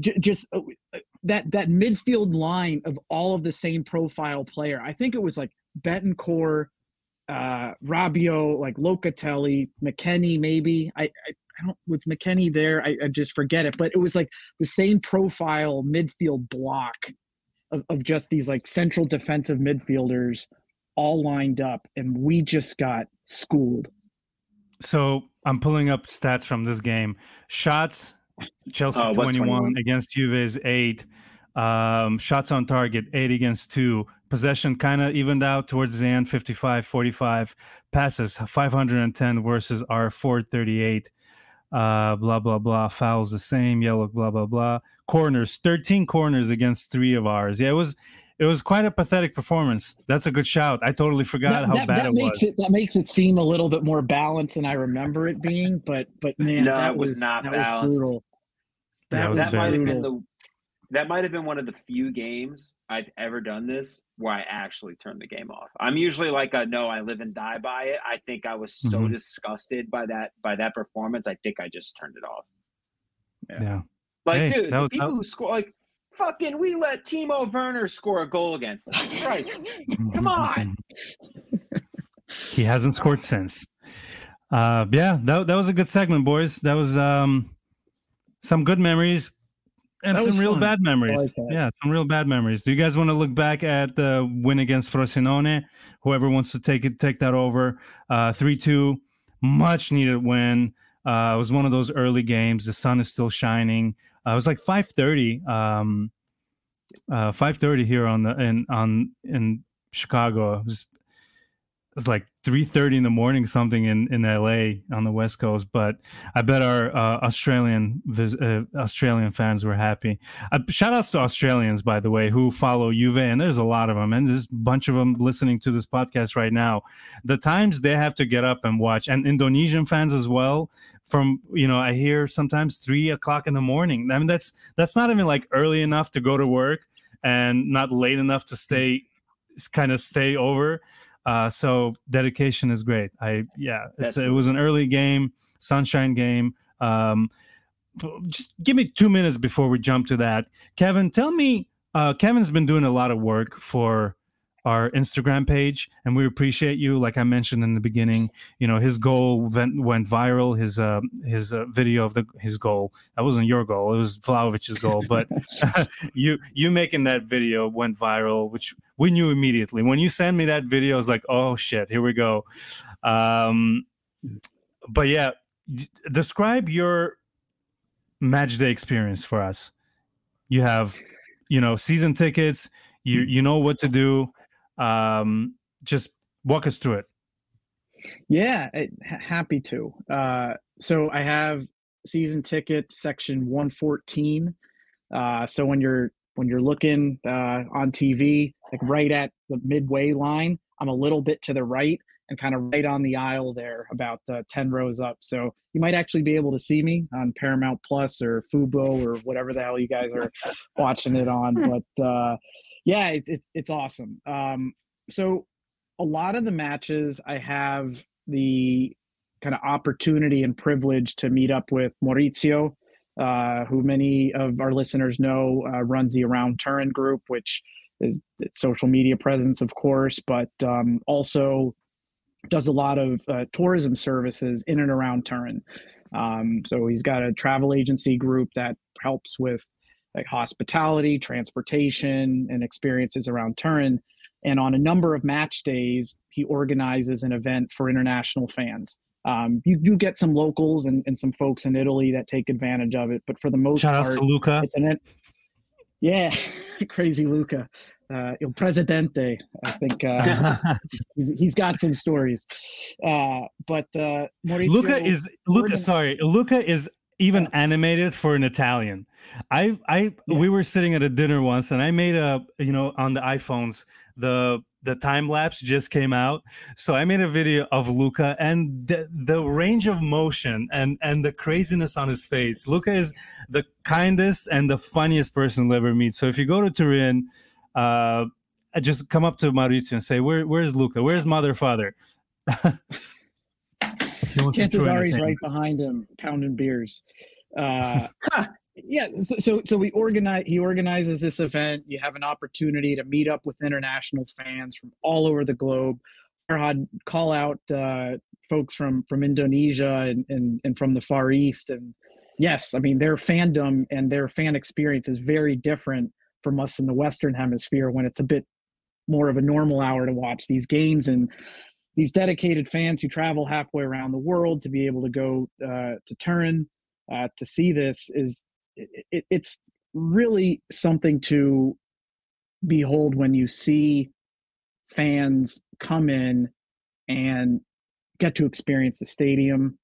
S2: j- just uh, that that midfield line of all of the same profile player. I think it was like Bentancur, uh, Rabiot, like Locatelli, McKennie, maybe. I, I I don't with McKennie there, I, I just forget it, but it was like the same profile midfield block of, of just these like central defensive midfielders all lined up, and we just got schooled.
S1: So I'm pulling up stats from this game. Shots, Chelsea
S3: Oh,
S1: 21,
S3: 21?
S1: against Juve's eight. Um, shots on target, eight against two. Possession kind of evened out towards the end, 55 45. Passes, 510 versus our 438. Uh, blah, blah, blah. Fouls the same, yellow, blah, blah, blah. Corners, 13 corners against three of ours. Yeah, it was. It was quite a pathetic performance. That's a good shout. I totally forgot
S2: that,
S1: how
S2: that-
S1: bad
S2: that
S1: it
S2: makes
S1: was.
S2: it that makes it seem a little bit more balanced than I remember it being. But but man,
S3: No,
S2: that
S3: it was not
S2: that
S3: balanced.
S2: was brutal.
S1: Yeah,
S2: That
S1: was
S2: was
S3: that might have been the that might have been one of the few games I've ever done this where I actually turned the game off. I'm usually like a no, I live and die by it. I think I was so
S1: Mhm.
S3: disgusted by that by that performance. I think I just turned it off.
S1: yeah.
S3: Like,
S1: Hey,
S3: dude,
S1: that
S3: the
S1: was-
S3: people
S1: that-
S3: who score like fucking we let Timo Werner score a goal against us. Christ. Come on.
S1: he hasn't scored since. Uh, yeah, that that was a good segment, boys. That was um, some good memories and some real
S2: fun.
S1: bad memories.
S2: like
S1: yeah, some real bad memories. Do you guys want to look back at the win against Frosinone? Whoever wants to take it, take that over. Uh, three two, much needed win. Uh, it was one of those early games. The sun is still shining. Uh, it was like five thirty. Um, uh, five thirty here on the in on in Chicago. It was it's like three thirty in the morning, something in in LA on the West Coast. But I bet our uh, Australian uh, Australian fans were happy. Uh, shout outs to Australians, by the way, who follow Juve, and there's a lot of them, and there's a bunch of them listening to this podcast right now. The times they have to get up and watch, and Indonesian fans as well. From you know, I hear sometimes three o'clock in the morning. I mean, that's that's not even like early enough to go to work, and not late enough to stay, kind of stay over. Uh, so dedication is great. I yeah, it's, it was an early game, sunshine game. Um, just give me two minutes before we jump to that. Kevin, tell me. Uh, Kevin's been doing a lot of work for our Instagram page, and we appreciate you. Like I mentioned in the beginning, you know his goal went, went viral. His uh, his uh, video of the his goal that wasn't your goal; it was Vlahovic's goal. But you you making that video went viral, which we knew immediately. When you sent me that video, I was like, oh shit, here we go. Um, but yeah, d- describe your match day experience for us. You have, you know, season tickets. You you know what to do. Um, just walk us through it.
S2: Yeah, it, happy to. Uh, so I have season ticket section 114. Uh, so when you're when you're looking uh, on TV, like right at the midway line, I'm a little bit to the right and kind of right on the aisle there, about uh, 10 rows up. So you might actually be able to see me on Paramount Plus or Fubo or whatever the hell you guys are watching it on. But uh, yeah, it, it, it's awesome. Um, so a lot of the matches I have the kind of opportunity and privilege to meet up with Maurizio, uh, who many of our listeners know uh, runs the Around Turin group, which is social media presence, of course, but um, also does a lot of uh, tourism services in and around Turin. Um, so he's got a travel agency group that helps with like hospitality, transportation, and experiences around Turin. And on a number of match days, he organizes an event for international fans. Um, you do get some locals and, and some folks in Italy that take advantage of it, but for the most
S1: Shout out
S2: part,
S1: to Luca.
S2: it's an yeah, crazy Luca, uh, Il Presidente. I think uh, he's, he's got some stories. Uh, but uh, Maurizio,
S1: Luca is Luca. Sorry, Luca is even animated for an Italian. I I
S2: Yeah.
S1: we were sitting at a dinner once, and I made a you know on the iPhones the the time lapse just came out, so I made a video of Luca and the the range of motion and and the craziness on his face. Luca is the kindest and the funniest person you'll ever meet. So if you go to Turin, uh, just come up to Maurizio and say, "Where where's Luca? Where's Mother Father?" He wants to true
S2: Cantazari's right behind him, pounding beers. Uh, yeah, so, so so we organize. He organizes this event. You have an opportunity to meet up with international fans from all over the globe. Farhad, call out uh, folks from from Indonesia and, and and from the Far East, and yes, I mean their fandom and their fan experience is very different from us in the Western Hemisphere when it's a bit more of a normal hour to watch these games and these dedicated fans who travel halfway around the world to be able to go uh, to Turin uh, to see this is it, it, it's really something to behold when you see fans come in and get to experience the stadium,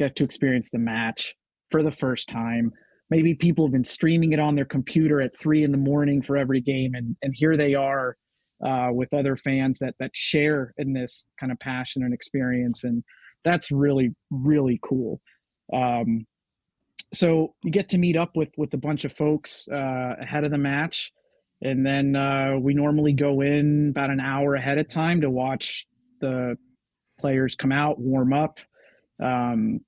S2: get to experience the match for the first time. Maybe people have been streaming it on their computer at three in the morning for every game, and and here they are uh, with other fans that that share in this kind of passion and experience, and that's really really cool. Um, so you get to meet up with with a bunch of folks uh, ahead of the match and then uh, we normally go in about an hour ahead of time to watch the players come out warm up um,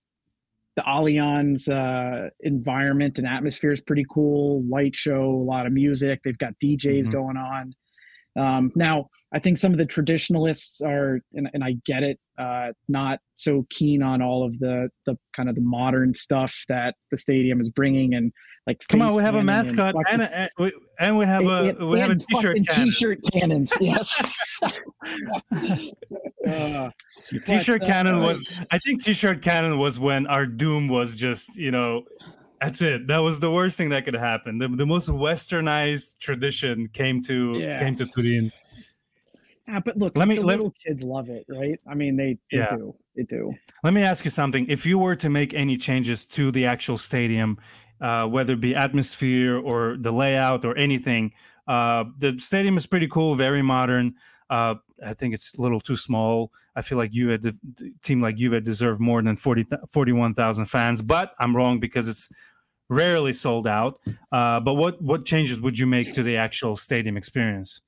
S2: the Allianz uh, environment and atmosphere is pretty cool light show a lot of music they've got djs mm-hmm. going on um, now, I think some of the traditionalists are, and, and I get it, uh, not so keen on all of the the kind of the modern stuff that the stadium is bringing, and like
S1: come on, we have a mascot and, and, and, we, and we have a we have a t-shirt cannon.
S2: t-shirt cannons, yes.
S1: uh, t-shirt but, cannon uh, was, I think t-shirt cannon was when our doom was just you know that's it. That was the worst thing that could happen. The, the most westernized tradition came to yeah. came to Turin.
S2: Yeah, but look, let me, the let, little kids love it, right? I mean, they, they yeah. do. They do.
S1: Let me ask you something. If you were to make any changes to the actual stadium, uh, whether it be atmosphere or the layout or anything, uh, the stadium is pretty cool, very modern. Uh, I think it's a little too small. I feel like you had the team like you had deserved more than 40, 41,000 fans, but I'm wrong because it's rarely sold out. Uh, but what what changes would you make to the actual stadium experience?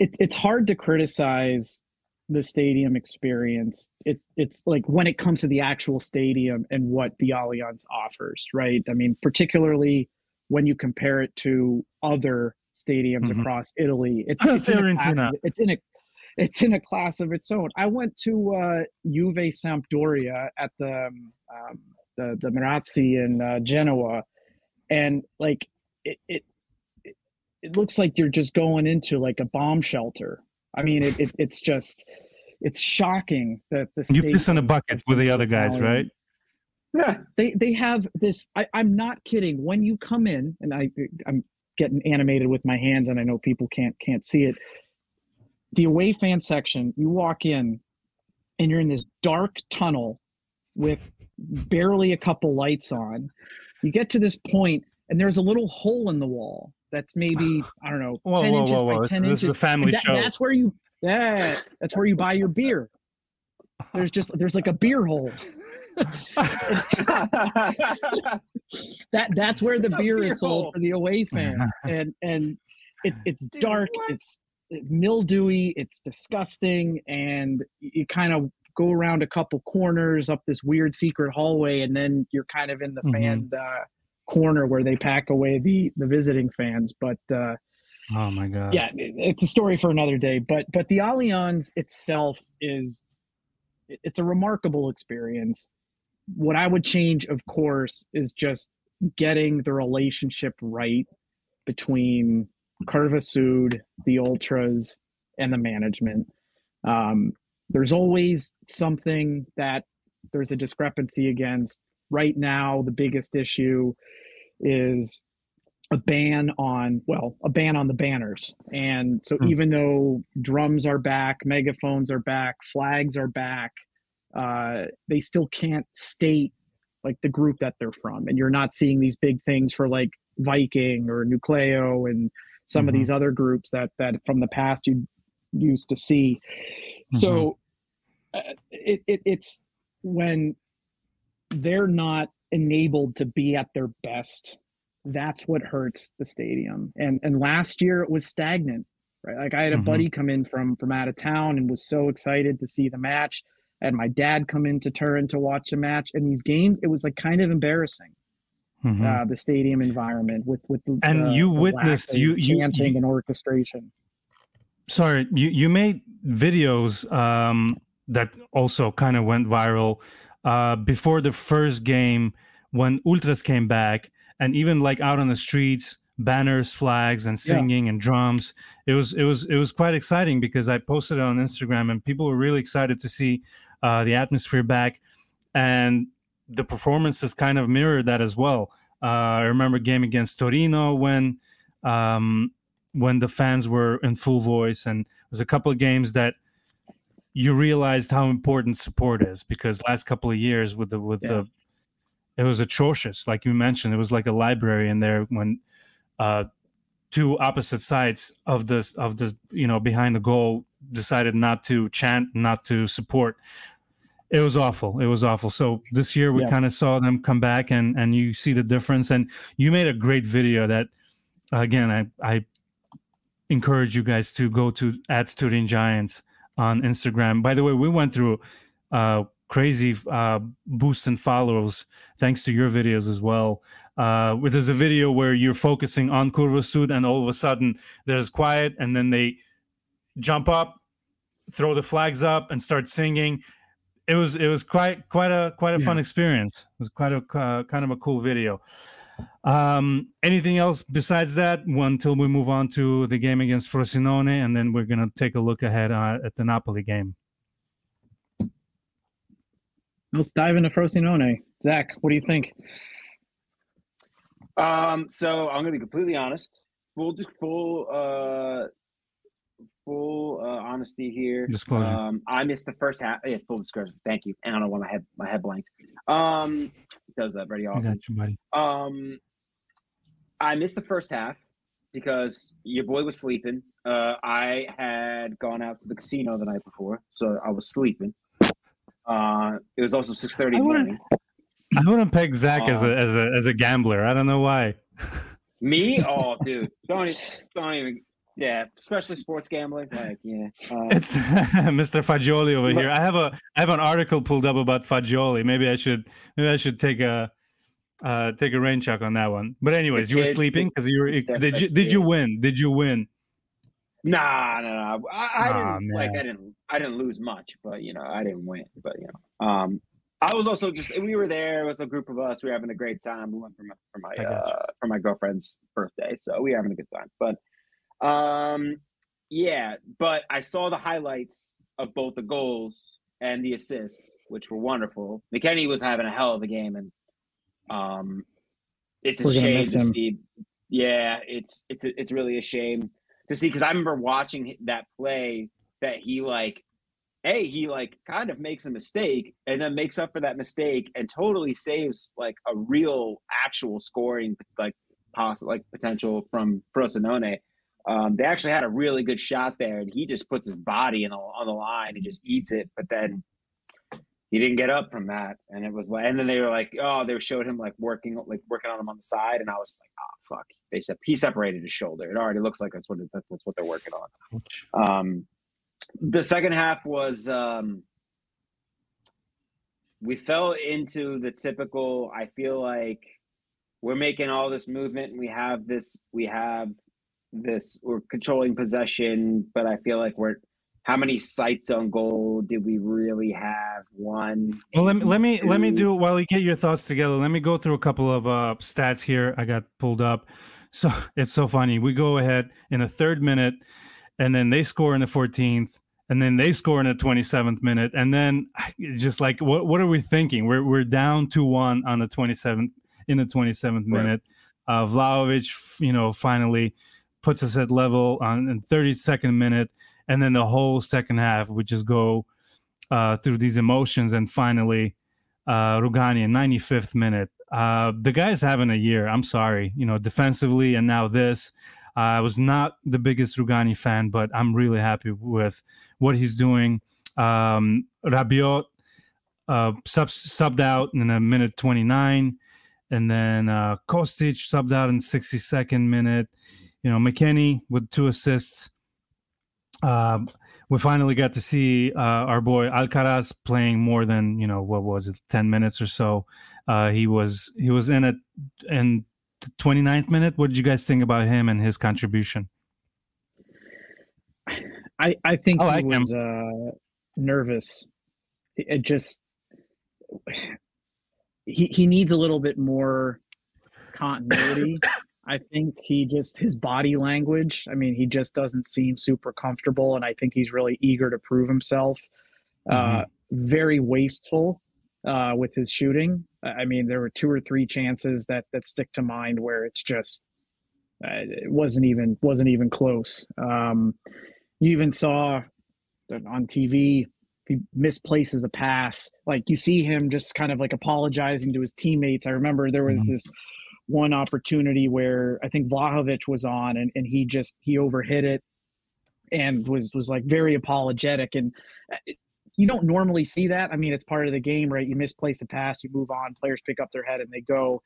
S2: It, it's hard to criticize the stadium experience. It it's like when it comes to the actual stadium and what the Allianz offers, right? I mean, particularly when you compare it to other stadiums mm-hmm. across Italy. It's, it's, in of, it's, in a it's in a class of its own. I went to uh, Juve Sampdoria at the um, um, the the Marassi in uh, Genoa, and like it, it it looks like you're just going into like a bomb shelter. I mean, it, it it's just it's shocking that the
S1: you piss in a bucket with the other guys, right?
S2: Yeah, they they have this. I, I'm not kidding. When you come in, and I I'm getting animated with my hands, and I know people can't can't see it. The away fan section, you walk in, and you're in this dark tunnel with barely a couple lights on. You get to this point, and there's a little hole in the wall that's maybe I don't know,
S1: whoa, ten whoa, inches whoa, whoa. by ten this inches. Is a family that, show.
S2: That's where you yeah, that's where you buy your beer. There's just there's like a beer hole. that that's where the beer is sold for the away fans, and and it, it's dark, it's mildewy, it's disgusting, and you kind of go around a couple corners up this weird secret hallway, and then you're kind of in the mm-hmm. fan uh, corner where they pack away the the visiting fans. But uh,
S1: oh my god,
S2: yeah, it's a story for another day. But but the Allianz itself is it's a remarkable experience what I would change, of course, is just getting the relationship right between Curva Sud, the ultras, and the management. Um, there's always something that there's a discrepancy against. Right now, the biggest issue is a ban on well a ban on the banners and so mm. even though drums are back megaphones are back flags are back uh, they still can't state like the group that they're from and you're not seeing these big things for like viking or nucleo and some mm-hmm. of these other groups that that from the past you used to see mm-hmm. so uh, it, it, it's when they're not enabled to be at their best that's what hurts the stadium and and last year it was stagnant right like i had a mm-hmm. buddy come in from from out of town and was so excited to see the match Had my dad come into Turin to watch a match, and these games it was like kind of embarrassing. Mm-hmm. Uh, the stadium environment with with the,
S1: and you the witnessed you
S2: you chanting
S1: you,
S2: and orchestration.
S1: Sorry, you you made videos um, that also kind of went viral uh, before the first game when ultras came back and even like out on the streets banners flags and singing yeah. and drums it was it was it was quite exciting because i posted it on instagram and people were really excited to see uh, the atmosphere back and the performances kind of mirrored that as well uh, i remember game against torino when um, when the fans were in full voice and there's a couple of games that you realized how important support is because last couple of years with the with yeah. the it was atrocious like you mentioned it was like a library in there when uh two opposite sides of the of the you know behind the goal decided not to chant not to support it was awful it was awful so this year we yeah. kind of saw them come back and and you see the difference and you made a great video that again i i encourage you guys to go to at Turin Giants on Instagram. By the way, we went through uh, crazy uh, boost in followers thanks to your videos as well. Uh, there's a video where you're focusing on Curva Sud, and all of a sudden there's quiet, and then they jump up, throw the flags up, and start singing. It was it was quite quite a quite a yeah. fun experience. It was quite a uh, kind of a cool video. Um, anything else besides that? Until we move on to the game against Frosinone, and then we're gonna take a look ahead uh, at the Napoli game.
S2: Let's dive into Frosinone. Zach, what do you think?
S3: Um, so I'm gonna be completely honest. Full, just full, uh, full uh, honesty here.
S1: Disclosure.
S3: Um, I missed the first half. Yeah, full disclosure. Thank you. And I don't know why my head my head blanked. Um, does that very often.
S1: I got you, buddy.
S3: Um, I missed the first half because your boy was sleeping. Uh, I had gone out to the casino the night before, so I was sleeping. Uh, it was also six thirty in the morning.
S1: I wouldn't peg Zach uh, as a as a as a gambler. I don't know why.
S3: me? Oh, dude, don't even, don't even yeah, especially sports gambling. Like, yeah,
S1: um, it's Mr. Fagioli over here. I have a I have an article pulled up about Fagioli. Maybe I should maybe I should take a uh, take a rain check on that one. But anyways, you were sleeping because you were. Did you did you win? Did you win?
S3: Nah, no, nah. I, I didn't man. like. I didn't. I didn't lose much, but you know, I didn't win. But you know, um, I was also just. We were there. It was a group of us. We were having a great time. We went for my for my uh, for my girlfriend's birthday, so we were having a good time. But um, yeah, but I saw the highlights of both the goals and the assists, which were wonderful. McKennie was having a hell of a game, and um, it's a shame to see. Yeah, it's it's it's really a shame to see because I remember watching that play that he like, hey, he like kind of makes a mistake and then makes up for that mistake and totally saves like a real actual scoring like possible like potential from Frosinone. Um, they actually had a really good shot there, and he just puts his body in the, on the line. He just eats it, but then he didn't get up from that. And it was like, and then they were like, oh, they showed him like working, like working on him on the side, and I was like, oh fuck. They said he separated his shoulder. It already looks like that's what it, that's what they're working on. Um, the second half was um, we fell into the typical. I feel like we're making all this movement, and we have this. We have this we're controlling possession, but I feel like we're how many sights on goal did we really have? One.
S1: Well, let me let me let me do while you get your thoughts together. Let me go through a couple of uh, stats here. I got pulled up, so it's so funny. We go ahead in the third minute, and then they score in the 14th, and then they score in the 27th minute, and then just like what what are we thinking? We're we're down two one on the 27th in the 27th minute. Right. Uh, Vlahovic, you know, finally puts us at level on the 32nd minute, and then the whole second half we just go uh, through these emotions, and finally uh, Rugani in 95th minute. Uh, the guy's having a year. I'm sorry, you know, defensively, and now this. I was not the biggest Rugani fan, but I'm really happy with what he's doing. Um, Rabiot uh, sub- subbed out in a minute 29, and then uh, Kostic subbed out in 62nd minute you know, McKennie with two assists. Uh, we finally got to see uh, our boy Alcaraz playing more than you know what was it, ten minutes or so. Uh, he was he was in it in the 29th minute. What did you guys think about him and his contribution?
S2: I I think I like he was uh, nervous it just he he needs a little bit more continuity. I think he just his body language. I mean, he just doesn't seem super comfortable, and I think he's really eager to prove himself. Mm-hmm. Uh, very wasteful uh, with his shooting. I mean, there were two or three chances that that stick to mind where it's just uh, it wasn't even wasn't even close. Um, you even saw on TV he misplaces a pass. Like you see him just kind of like apologizing to his teammates. I remember there was mm-hmm. this one opportunity where I think Vlahovic was on and, and he just he overhit it and was was like very apologetic and uh, you don't normally see that. I mean, it's part of the game, right? You misplace a pass, you move on, players pick up their head and they go.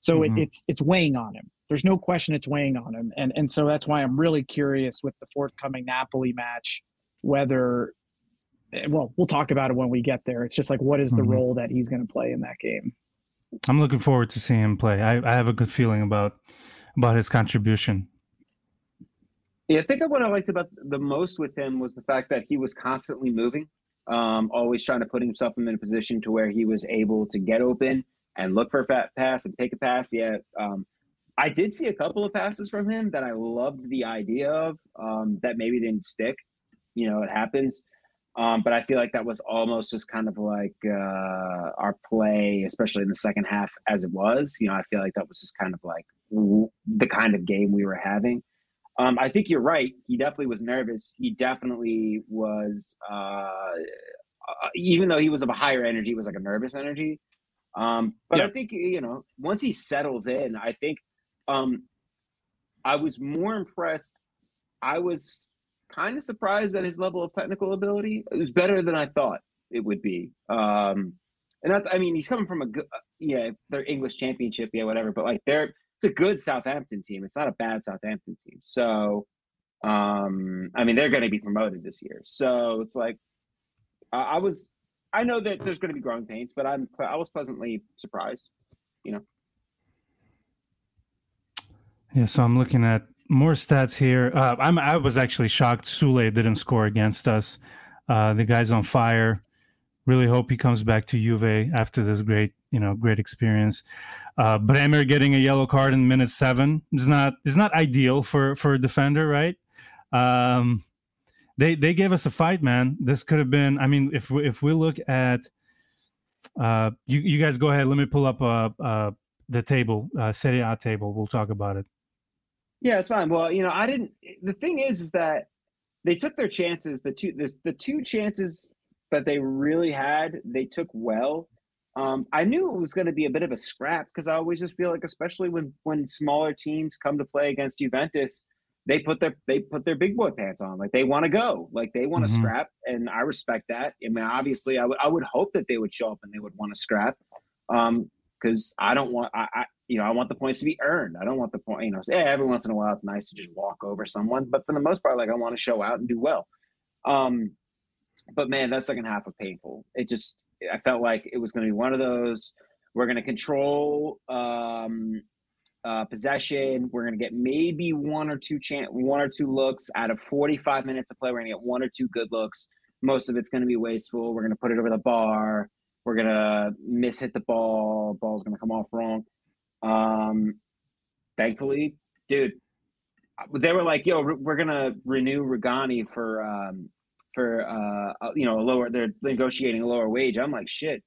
S2: So mm-hmm. it, it's it's weighing on him. There's no question it's weighing on him, and and so that's why I'm really curious with the forthcoming Napoli match whether. Eh, well, we'll talk about it when we get there. It's just like what is the mm-hmm. role that he's going to play in that game.
S1: I'm looking forward to seeing him play. I, I have a good feeling about about his contribution.
S3: Yeah, I think what I liked about the most with him was the fact that he was constantly moving um, always trying to put himself in a position to where he was able to get open and look for a fat pass and take a pass. Yeah, um, I did see a couple of passes from him that I loved the idea of um, that maybe didn't stick. You know, it happens. Um, but I feel like that was almost just kind of like uh, our play, especially in the second half, as it was. You know, I feel like that was just kind of like the kind of game we were having. Um, I think you're right. He definitely was nervous. He definitely was, uh, uh, even though he was of a higher energy, it was like a nervous energy. Um, but yeah. I think you know, once he settles in, I think um, I was more impressed. I was kind of surprised at his level of technical ability. It was better than I thought it would be. Um, and that's, I mean, he's coming from a good, uh, yeah, their English championship, yeah, whatever. But like they're it's a good Southampton team. It's not a bad Southampton team. So, um, I mean, they're going to be promoted this year. So it's like, uh, I was, I know that there's going to be growing pains, but I'm, I was pleasantly surprised, you know.
S1: Yeah, so I'm looking at more stats here. Uh, I'm I was actually shocked Soulé didn't score against us. Uh, the guy's on fire. Really hope he comes back to Juve after this great, you know, great experience. Uh, Bremer getting a yellow card in minute seven is not is not ideal for for a defender, right? Um, they they gave us a fight, man. This could have been. I mean, if we, if we look at, uh, you you guys go ahead. Let me pull up uh, uh the table, uh, Serie A table. We'll talk about it.
S3: Yeah, it's fine. Well, you know, I didn't. The thing is, is that they took their chances. The two the, the two chances that they really had, they took well. Um, I knew it was going to be a bit of a scrap because I always just feel like, especially when when smaller teams come to play against Juventus, they put their they put their big boy pants on. Like they want to go, like they want to mm-hmm. scrap, and I respect that. I mean, obviously, I would I would hope that they would show up and they would want to scrap, um, because I don't want I, I you know I want the points to be earned. I don't want the point you know yeah every once in a while it's nice to just walk over someone, but for the most part, like I want to show out and do well. Um, but man, that second half was painful. It just I felt like it was going to be one of those. We're going to control um, uh, possession. We're going to get maybe one or two chance, one or two looks out of 45 minutes of play. We're going to get one or two good looks. Most of it's going to be wasteful. We're going to put it over the bar. We're going to miss hit the ball. Ball's going to come off wrong. Um, thankfully, dude, they were like, "Yo, we're gonna renew Rugani for um, for uh, you know a lower they're negotiating a lower wage. I'm like shit.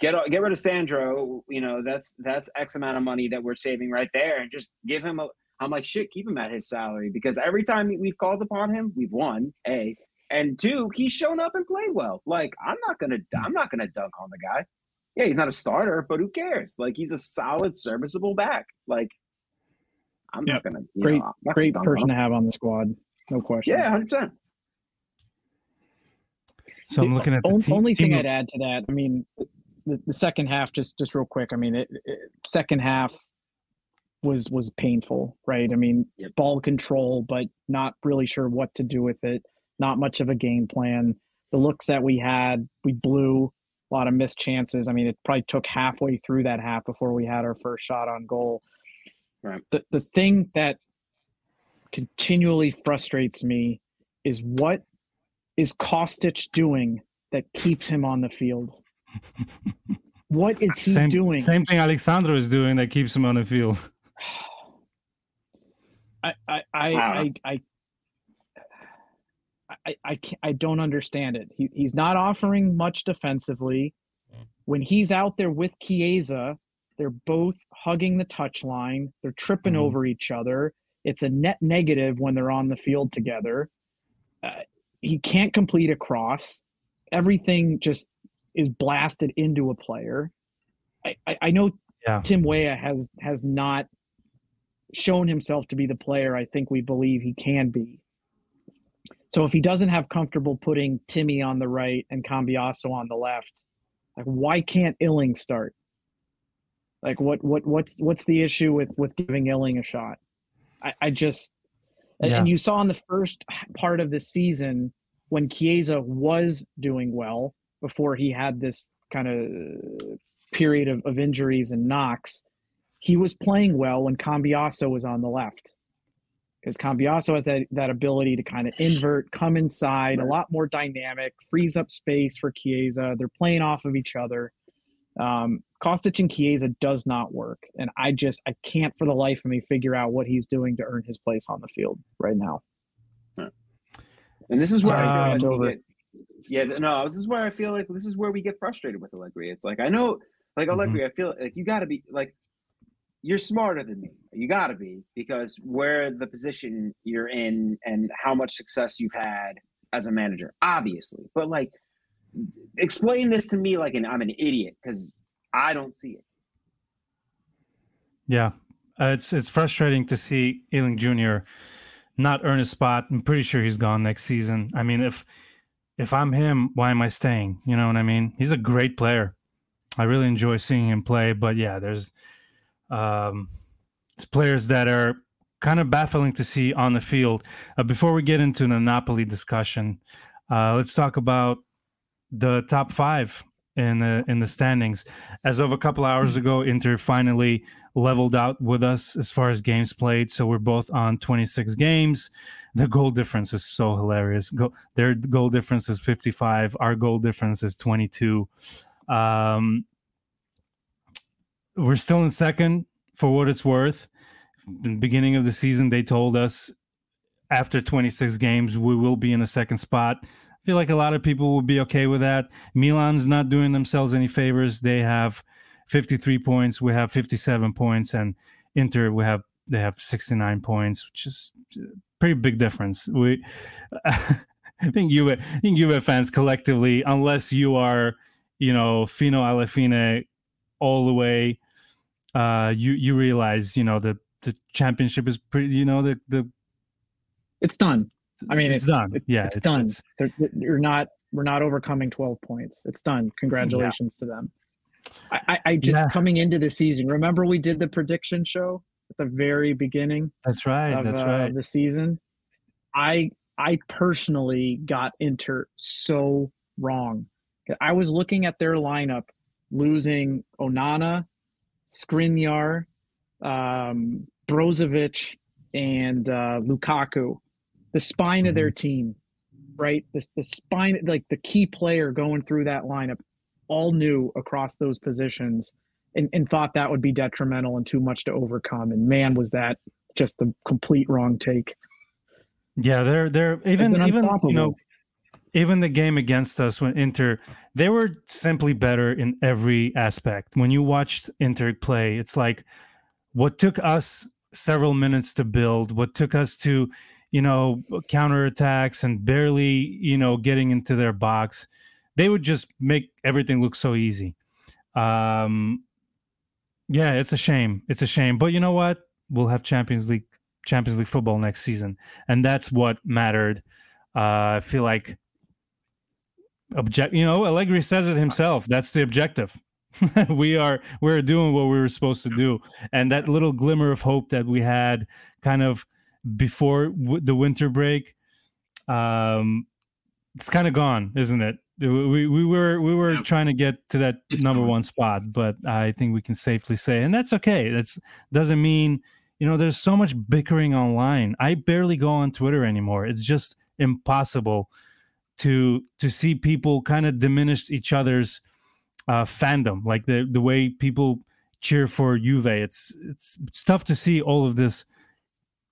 S3: Get get rid of sandro. You know that's that's x amount of money that we're saving right there and just give him a i'm like shit keep him at his salary because every time we've called upon him we've won a. And two he's shown up and played well. Like i'm not gonna i'm not gonna dunk on the guy. Yeah he's not a starter but who cares? Like he's a solid serviceable back. Like i'm yep. not gonna
S2: great know, great person to have on the squad. No question.
S3: Yeah 100
S1: so I'm looking at the
S2: only,
S1: team,
S2: only thing I'd add to that. I mean, the, the second half, just just real quick. I mean, it, it, second half was was painful, right? I mean, yep. ball control, but not really sure what to do with it. Not much of a game plan. The looks that we had, we blew a lot of missed chances. I mean, it probably took halfway through that half before we had our first shot on goal. Right. The the thing that continually frustrates me is what is Kostic doing that keeps him on the field? what is he
S1: same,
S2: doing?
S1: Same thing Alex Sandro is doing that keeps him on the field.
S2: I I I I, I, I, I, can't, I don't understand it. He, he's not offering much defensively. When he's out there with Chiesa, they're both hugging the touchline. They're tripping mm-hmm. over each other. It's a net negative when they're on the field together. Uh, he can't complete a cross. Everything just is blasted into a player. I, I, I know yeah. Tim Weah has has not shown himself to be the player I think we believe he can be. So if he doesn't have comfortable putting Timmy on the right and Cambiaso on the left, like why can't Iling start? Like what what what's what's the issue with with giving Iling a shot? I, I just and, yeah. and you saw in the first part of the season when Chiesa was doing well before he had this kind of period of, of injuries and knocks, he was playing well when Cambiaso was on the left. Because Cambiaso has that, that ability to kind of invert, come inside, a lot more dynamic, frees up space for Chiesa. They're playing off of each other. Um, Kostic and Chiesa does not work. And I just, I can't for the life of me figure out what he's doing to earn his place on the field right now.
S3: And this is where I feel like yeah, no, this is where I feel like this is where we get frustrated with Allegri. It's like I know, like mm-hmm. Allegri, mm-hmm. I feel like you got to be like you're smarter than me. You got to be because where the position you're in and how much success you've had as a manager, obviously. But like, explain this to me like an I'm an idiot because I don't see it.
S1: Yeah, uh, it's it's frustrating to see Iling Jr. not earn a spot. I'm pretty sure he's gone next season. I mean, if if I'm him, why am I staying? You know what I mean? He's a great player. I really enjoy seeing him play, but yeah, there's um, players that are kind of baffling to see on the field. Uh, before we get into the Napoli discussion, uh, let's talk about the top five in the in the standings. As of a couple hours hmm. ago, Inter finally leveled out with us as far as games played. So we're both on 26 games. The goal difference is so hilarious. Go, their goal difference is 55. Our goal difference is 22. Um, we're still in second for what it's worth. In the beginning of the season, they told us after 26 games we will be in the second spot feel like a lot of people would be okay with that. Milan's not doing themselves any favors. They have 53 points. We have 57 points, and Inter we have they have 69 points, which is pretty big difference. We, I think you, I think Juve fans collectively, unless you are, you know, fino alla fine, all the way, uh, you you realize, you know, the the championship is pretty, you know, the the.
S2: It's done. I mean, it's,
S1: it's done. Yeah,
S2: it's, it's done. You're not. We're not overcoming 12 points. It's done. Congratulations yeah. to them. I, I, I just yeah. coming into the season. Remember, we did the prediction show at the very beginning.
S1: That's right. Of, that's uh, right.
S2: The season. I I personally got Inter so wrong. I was looking at their lineup, losing Onana, Skriniar, um, Brozovic, and uh, Lukaku the spine mm-hmm. of their mm-hmm. team, right? The, the spine, like the key player going through that lineup, all new across those positions and, and thought that would be detrimental and too much to overcome. And man, was that just the complete wrong take.
S1: Yeah, they're they're even even you know even the game against us when Inter they were simply better in every aspect. When you watched Inter play, it's like what took us several minutes to build, what took us to you know, counterattacks and barely, you know, getting into their box, they would just make everything look so easy. Um, yeah, it's a shame. It's a shame. But you know what? We'll have Champions League Champions League football next season, and that's what mattered. Uh, I feel like object. You know, Allegri says it himself. That's the objective. we are we're doing what we were supposed to do, and that little glimmer of hope that we had, kind of before w- the winter break um it's kind of gone isn't it we, we were we were yeah. trying to get to that it's number gone. one spot but i think we can safely say and that's okay that's doesn't mean you know there's so much bickering online i barely go on twitter anymore it's just impossible to to see people kind of diminish each other's uh, fandom, like the the way people cheer for Juve. It's it's it's tough to see all of this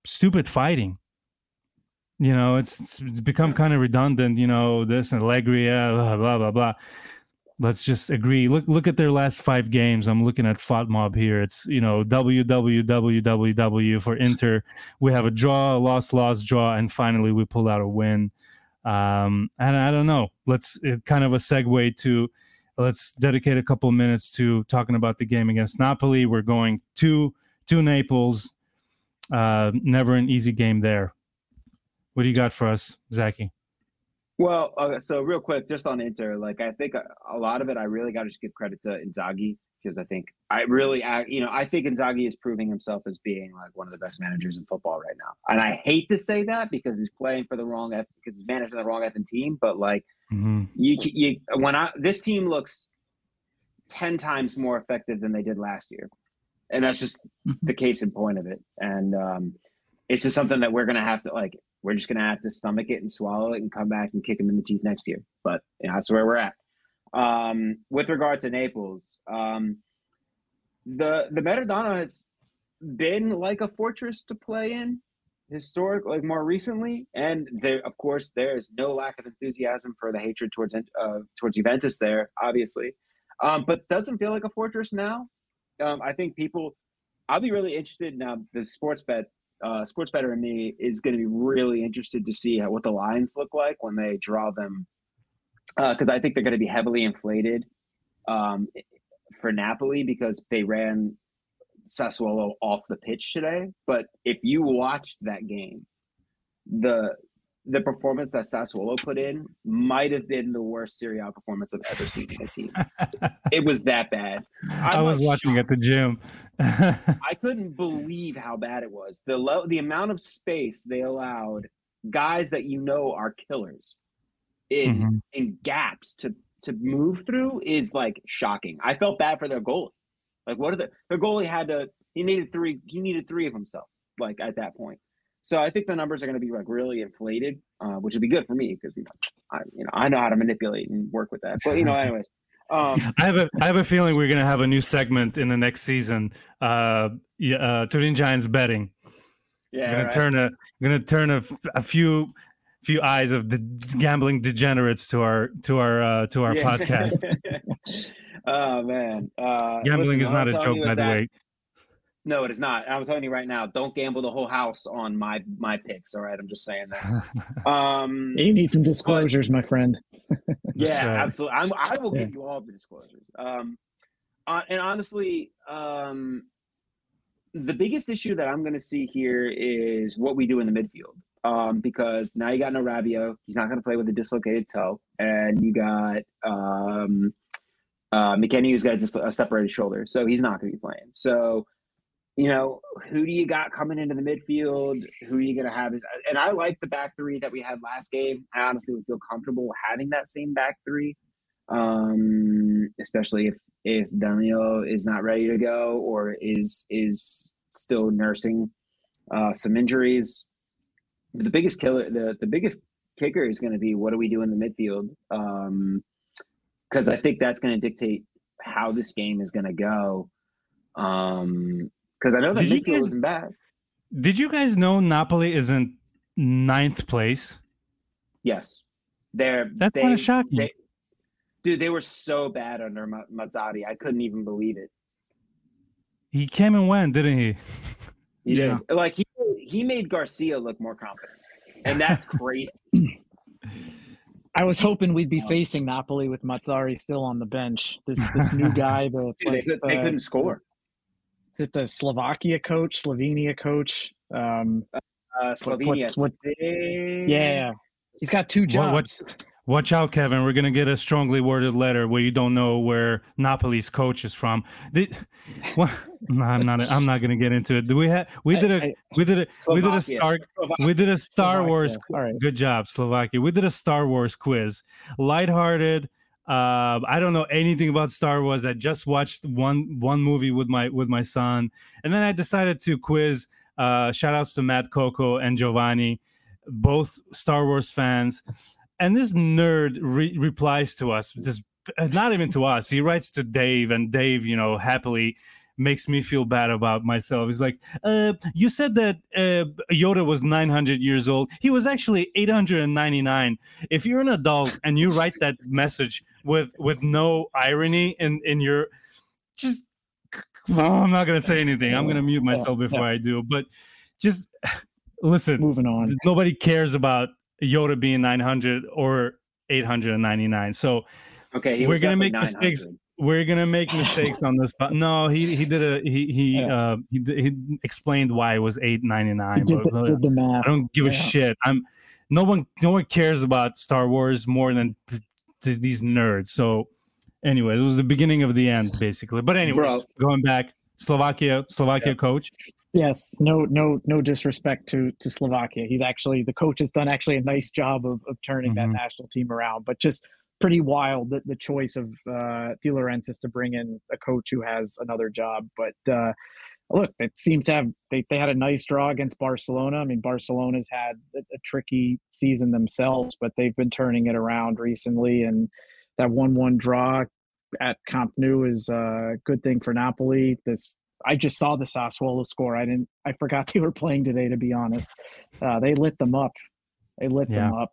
S1: stupid fighting. You know, it's it's become kind of redundant. You know, this and Allegri, blah blah blah blah. Let's just agree. Look look at their last five games. I'm looking at FotMob here. It's you know www for Inter. We have a draw, a loss, loss, draw, and finally we pull out a win. Um, and I don't know. Let's uh, kind of a segue to let's dedicate a couple of minutes to talking about the game against Napoli. We're going to to Naples. Uh, never an easy game there. What do you got for us, Zachy?
S3: Well, uh, so real quick, just on Inter, like I think a, a lot of it, I really got to just give credit to Inzaghi because I think I really, I, you know, I think Inzaghi is proving himself as being like one of the best managers in football right now. And I hate to say that because he's playing for the wrong, because he's managing the wrong effing team. But like, mm-hmm. you, you, when I this team looks ten times more effective than they did last year, and that's just mm-hmm. the case in point of it. And um, it's just something that we're gonna have to like we're just gonna have to stomach it and swallow it and come back and kick him in the teeth next year. But you know, that's where we're at. Um, with regard to Naples, um, the the Maradona has been like a fortress to play in historic like more recently and there of course there is no lack of enthusiasm for the hatred towards uh, towards Juventus there obviously um, but doesn't feel like a fortress now um, I think people I'll be really interested now the sports bet uh, sports better in me is going to be really interested to see how, what the lines look like when they draw them because uh, I think they're going to be heavily inflated um, for Napoli because they ran Sassuolo off the pitch today. But if you watched that game, the the performance that Sassuolo put in might have been the worst Serie A performance I've ever seen in a team. it was that bad.
S1: I'm i was watching at the gym.
S3: I couldn't believe how bad it was. The low, the amount of space they allowed guys that you know are killers in mm-hmm. in gaps to to move through is like shocking. I felt bad for their goalie. Like, what are the their goalie had to? He needed three. He needed three of himself. Like at that point. So I think the numbers are going to be like really inflated, uh, which would be good for me because you know I you know I know how to manipulate and work with that. But you know, anyways. Um,
S1: I have a I have a feeling we're gonna have a new segment in the next season. Uh, yeah, uh, Turin Giants betting. Yeah, gonna right. turn a gonna turn a, a few few eyes of de- gambling degenerates to our to our uh, to our yeah. podcast.
S3: oh man, uh,
S1: gambling listen, is not a joke, by the way.
S3: No, it is not. I'm telling you right now, don't gamble the whole house on my my picks. All right, I'm just saying that. Um,
S2: you need some disclosures, but, my friend.
S3: yeah, right. absolutely. I'm, i will yeah. give you all the disclosures. Um, uh, and honestly, um, the biggest issue that I'm going to see here is what we do in the midfield. Um, because now you got no Rabiot. He's not going to play with a dislocated toe, and you got um, uh, McKennie who's got a, dis- a separated shoulder, so he's not going to be playing. So, you know, who do you got coming into the midfield? Who are you going to have? And I like the back three that we had last game. I honestly would feel comfortable having that same back three, um, especially if if Danilo is not ready to go or is is still nursing uh, some injuries the biggest killer, the, the biggest kicker is going to be what do we do in the midfield? Because um, I think that's going to dictate how this game is going to go. Because I know that did guys, isn't bad.
S1: Did you guys know Napoli is in ninth place?
S3: Yes, they're
S1: that's kind of shocking. They,
S3: dude, they were so bad under Mazzarri. I couldn't even believe it.
S1: He came and went, didn't he?
S3: He yeah. Did. Like he he made Garcia look more confident, and that's crazy.
S2: I was hoping we'd be facing Napoli with Mazzarri still on the bench. This this new guy, the
S3: Dude, they, could, they, uh, couldn't score.
S2: Is it the Slovakia coach, Slovenia coach? Um,
S3: uh, Slovenia. What, what,
S2: yeah, he's got two jobs.
S1: What, Watch out, Kevin. We're gonna get a strongly worded letter where you don't know where Napoli's coach is from. Did, well, no, I'm not. I'm not gonna get into it. Do we have? We did a. We did a. We did a star. We did a Star Slovakia. Wars. All right. Good job, Slovakia. We did a Star Wars quiz. Lighthearted. Uh, I don't know anything about Star Wars. I just watched one one movie with my with my son, and then I decided to quiz. Uh, shout outs to Matt Coco and Giovanni, both Star Wars fans and this nerd re- replies to us just not even to us. He writes to Dave, and Dave, you know, happily makes me feel bad about myself. He's like, uh, "You said that uh, Yoda was 900 years old. He was actually 899. If you're an adult and you write that message with with no irony in in your, just, well, I'm not gonna say anything. I'm gonna mute myself before I do. But just listen.
S2: Moving on.
S1: Nobody cares about Yoda being 900 or 899. So
S3: okay,
S1: we're gonna make mistakes we're gonna make mistakes on this but no he he did a he he yeah. uh he, he explained why it was 899
S2: did, the, did the math.
S1: i don't give yeah. a shit i'm no one no one cares about star wars more than these nerds so anyway it was the beginning of the end basically but anyways Bro. going back slovakia slovakia yeah. coach
S2: yes no no no disrespect to to slovakia he's actually the coach has done actually a nice job of, of turning mm-hmm. that national team around but just pretty wild the, the choice of uh, De Laurentiis to bring in a coach who has another job. But uh, look, it seems to have they, they had a nice draw against Barcelona. I mean, Barcelona's had a, a, tricky season themselves, but they've been turning it around recently. And that one-one draw at Camp Nou is a good thing for Napoli. This I just saw the Sassuolo score. I didn't. I forgot they were playing today. To be honest, uh, they lit them up. They lit yeah. them up.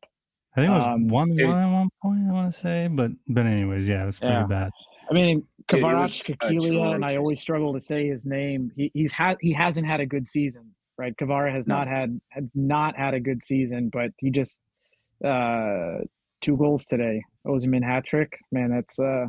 S1: I think it was um, one one at one point. I want to say, but but anyways, yeah, it was pretty yeah. bad.
S2: I mean, Kvaratskhelia, and I always struggle to say his name. He he's had he hasn't had a good season, right? Kvara has no. not had had not had a good season, but he just uh two goals today. Osimhen hat trick. Man, that's uh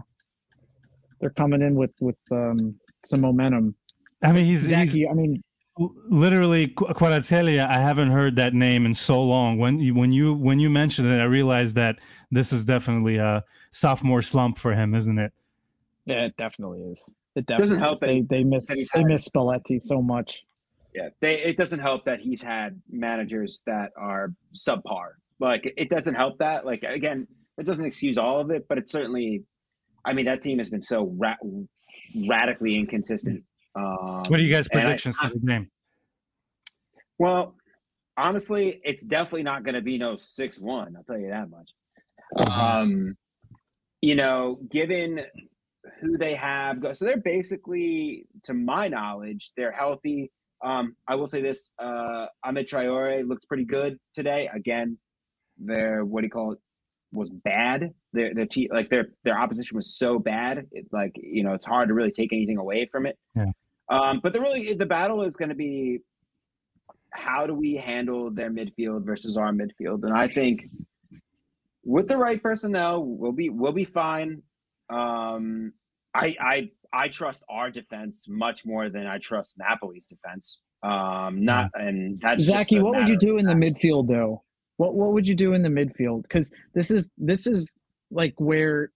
S2: they're coming in with with um some momentum.
S1: I mean, he's, he's
S2: I mean,
S1: literally Kvaratskhelia i haven't heard that name in so long when you when you when you mentioned it i realized that this is definitely a sophomore slump for him isn't it
S2: yeah it definitely is it definitely doesn't help they they miss they had, miss spalletti so much
S3: yeah they it doesn't help that he's had managers that are subpar like it doesn't help that like again it doesn't excuse all of it but it's certainly i mean that team has been so ra- radically inconsistent
S1: um, what are you guys' predictions I, for the game?
S3: Well, honestly, it's definitely not going to be no six one. I'll tell you that much. Mm-hmm. Um, you know, given who they have, so they're basically, to my knowledge, they're healthy. Um, I will say this: uh, Ahmed Traore looks pretty good today. Again, their what do you call it? was bad. Their their te- like their their opposition was so bad. It, like you know, it's hard to really take anything away from it.
S1: Yeah.
S3: Um, but the really the battle is going to be how do we handle their midfield versus our midfield, and I think with the right personnel, we'll be we'll be fine. Um, I I I trust our defense much more than I trust Napoli's defense. Um, not and that's
S2: Zachy. What would you do in the midfield though? What what would you do in the midfield? Because this is this is like where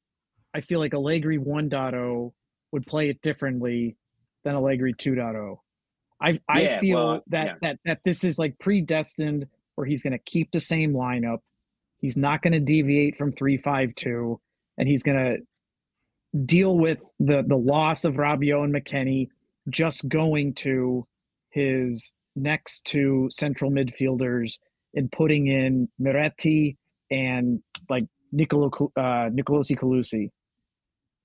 S2: I feel like Allegri 1.0 would play it differently than Allegri 2.0. I I yeah, feel well, that yeah. that that this is like predestined where he's going to keep the same lineup. He's not going to deviate from 3-5-2 and he's going to deal with the the loss of Rabiot and McKennie just going to his next two central midfielders and putting in Miretti and like Nicolo uh Nicolosi Calusi.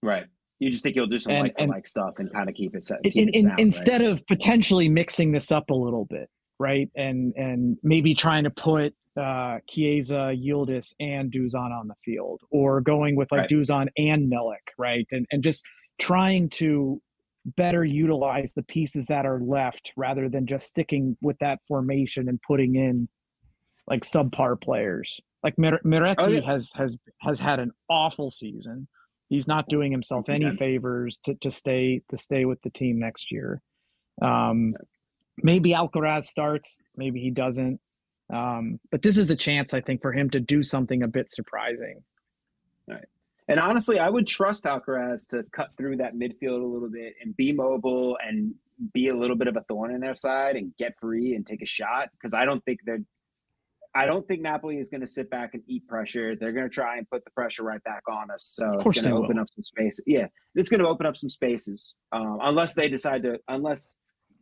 S3: Right. You just think you'll do some and, like like stuff and kind of keep it set. Keep in, it sound,
S2: instead
S3: right?
S2: of potentially mixing this up a little bit, right? And and maybe trying to put uh Chiesa, Yildiz, and Dusan on the field, or going with like right. Dusan and Milik, right? And and just trying to better utilize the pieces that are left rather than just sticking with that formation and putting in like subpar players. Like Mir- Miretti oh, yeah. has has has had an awful season he's not doing himself any favors to, to stay to stay with the team next year. Um, maybe Alcaraz starts, maybe he doesn't. Um, but this is a chance, I think, for him to do something a bit surprising.
S3: Right. And honestly, I would trust Alcaraz to cut through that midfield a little bit and be mobile and be a little bit of a thorn in their side and get free and take a shot because I don't think they're I don't think Napoli is going to sit back and eat pressure. They're going to try and put the pressure right back on us. So it's going to open will. up some space. Yeah, it's going to open up some spaces um, unless they decide to. Unless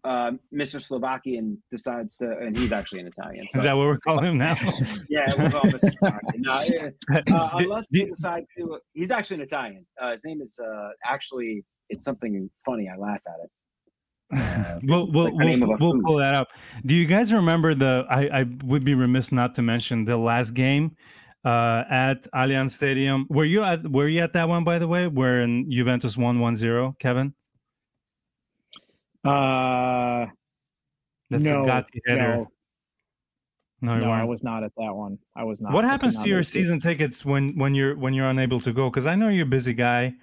S3: uh, Mr. Slovakian decides to, and he's actually an Italian.
S1: Is that what we're calling him now?
S3: yeah, we'll call him Mr. Slovakian. No, uh, unless he decides to, he's actually an Italian. Uh, his name is uh, actually, it's something funny. I laugh at it.
S1: Uh, we'll we'll, like we'll, we'll pull that up. Do you guys remember the? I, I would be remiss not to mention the last game uh, at Allianz Stadium. Were you at Were you at that one by the way? Where in Juventus won 1-0, Kevin?
S2: Uh,
S1: That's
S2: no,
S1: Gatti header.
S2: No, no, I was not at that one. I was not.
S1: What happens to your season it. tickets when when you're when you're unable to go? Because I know you're a busy guy.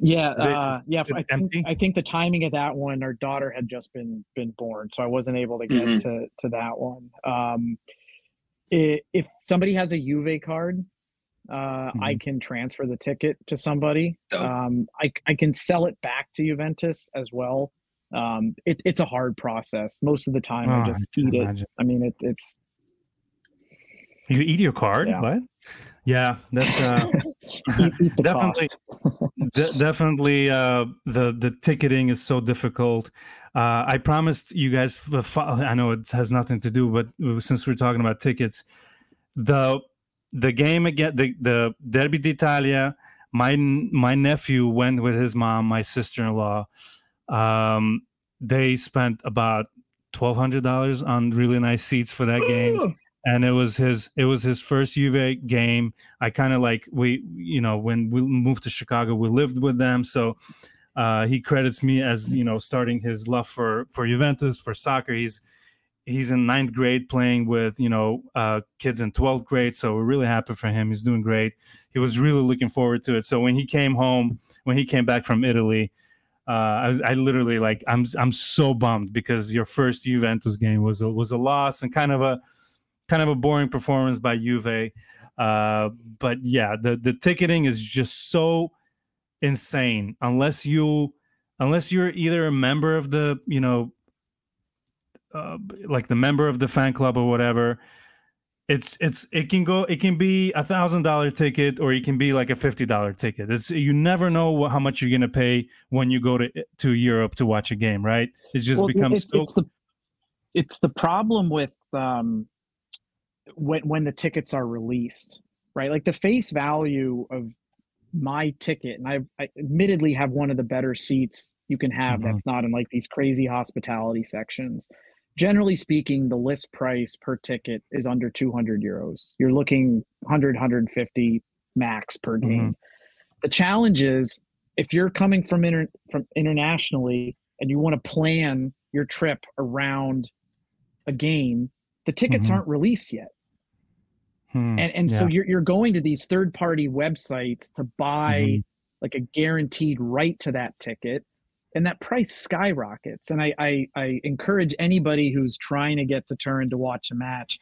S2: Yeah, uh, yeah. I think, I think the timing of that one, our daughter had just been been born, so I wasn't able to get mm-hmm. to to that one. Um, it, if somebody has a Juve card, uh, mm-hmm. I can transfer the ticket to somebody. Um, I I can sell it back to Juventus as well. Um, it, it's a hard process. Most of the time, oh, I just I eat imagine. it. I mean, it, it's
S1: you eat your card. Yeah. What? Yeah, that's uh, eat, eat definitely de- definitely uh, the the ticketing is so difficult. Uh, I promised you guys. I know it has nothing to do, but since we're talking about tickets, the the game again, the the Derby d'Italia. My my nephew went with his mom, my sister in law. Um, they spent about twelve hundred dollars on really nice seats for that game and it was his it was his first Juve game. I kind of like we you know when we moved to Chicago, we lived with them, so uh, he credits me as you know starting his love for for Juventus for soccer. He's he's in ninth grade playing with you know uh, kids in 12th grade so we're really happy for him he's doing great he was really looking forward to it so when he came home when he came back from italy uh, I, I, literally like i'm i'm so bummed because your first juventus game was a, was a loss and kind of a kind of a boring performance by Juve. Uh, but yeah, the the ticketing is just so insane. Unless you unless you're either a member of the you know uh, like the member of the fan club or whatever it's it's it can go it can be a thousand dollar ticket or it can be like a fifty dollar ticket it's you never know what, how much you're gonna pay when you go to to europe to watch a game right it just well, becomes
S2: so- it's the it's the problem with um when when the tickets are released, right? Like the face value of my ticket, and I've, I admittedly have one of the better seats you can have mm-hmm. that's not in like these crazy hospitality sections. Generally speaking, the list price per ticket is under 200 euros. You're looking 100, 150 max per game. Mm-hmm. The challenge is if you're coming from inter- from internationally and you want to plan your trip around a game, the tickets mm-hmm. aren't released yet. Hmm, and and yeah. so you're you're going to these third party websites to buy mm-hmm. like a guaranteed right to that ticket and that price skyrockets and I, I i encourage anybody who's trying to get to Turin to watch a match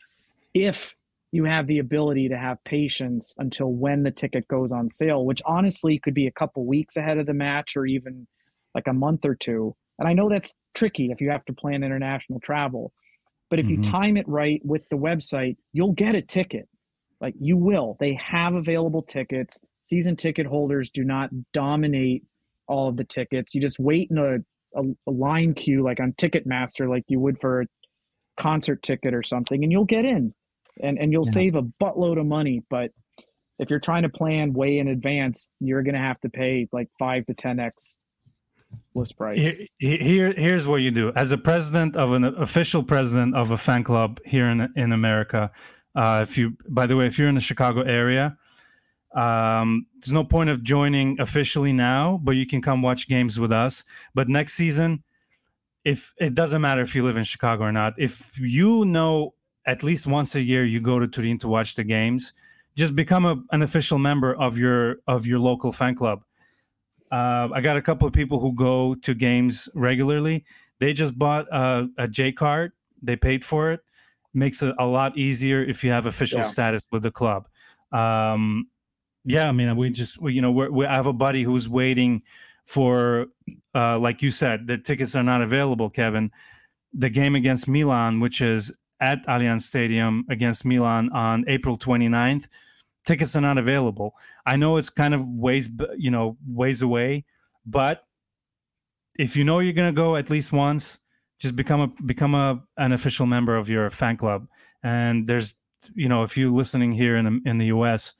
S2: if you have the ability to have patience until when the ticket goes on sale which honestly could be a couple weeks ahead of the match or even like a month or two and i know that's tricky if you have to plan international travel but if mm-hmm. you time it right with the website, you'll get a ticket. Like you will. They have available tickets. Season ticket holders do not dominate all of the tickets. You just wait in a, a, a line queue like on Ticketmaster, like you would for a concert ticket or something, and you'll get in and, and you'll yeah. save a buttload of money. But if you're trying to plan way in advance, you're going to have to pay like five to 10x list price.
S1: Here, here, here's what you do as a president of an official president of a fan club here in in America. Uh, if you, by the way, if you're in the Chicago area, um, there's no point of joining officially now, but you can come watch games with us. But next season, if it doesn't matter if you live in Chicago or not, if you know at least once a year you go to Turin to watch the games, just become a, an official member of your of your local fan club uh, I got a couple of people who go to games regularly. They just bought a, a J card. They paid for it. Makes it a lot easier if you have official yeah. status with the club. Um, yeah, I mean, we just we, you know we have a buddy who's waiting for, uh, like you said, the tickets are not available. Kevin, the game against Milan, which is at Allianz Stadium against Milan on April 29th tickets are not available. I know it's kind of ways, you know, ways away, but if you know you're gonna go at least once, just become a become a an official member of your fan club. And there's you know if you're listening here in the, in the U.S.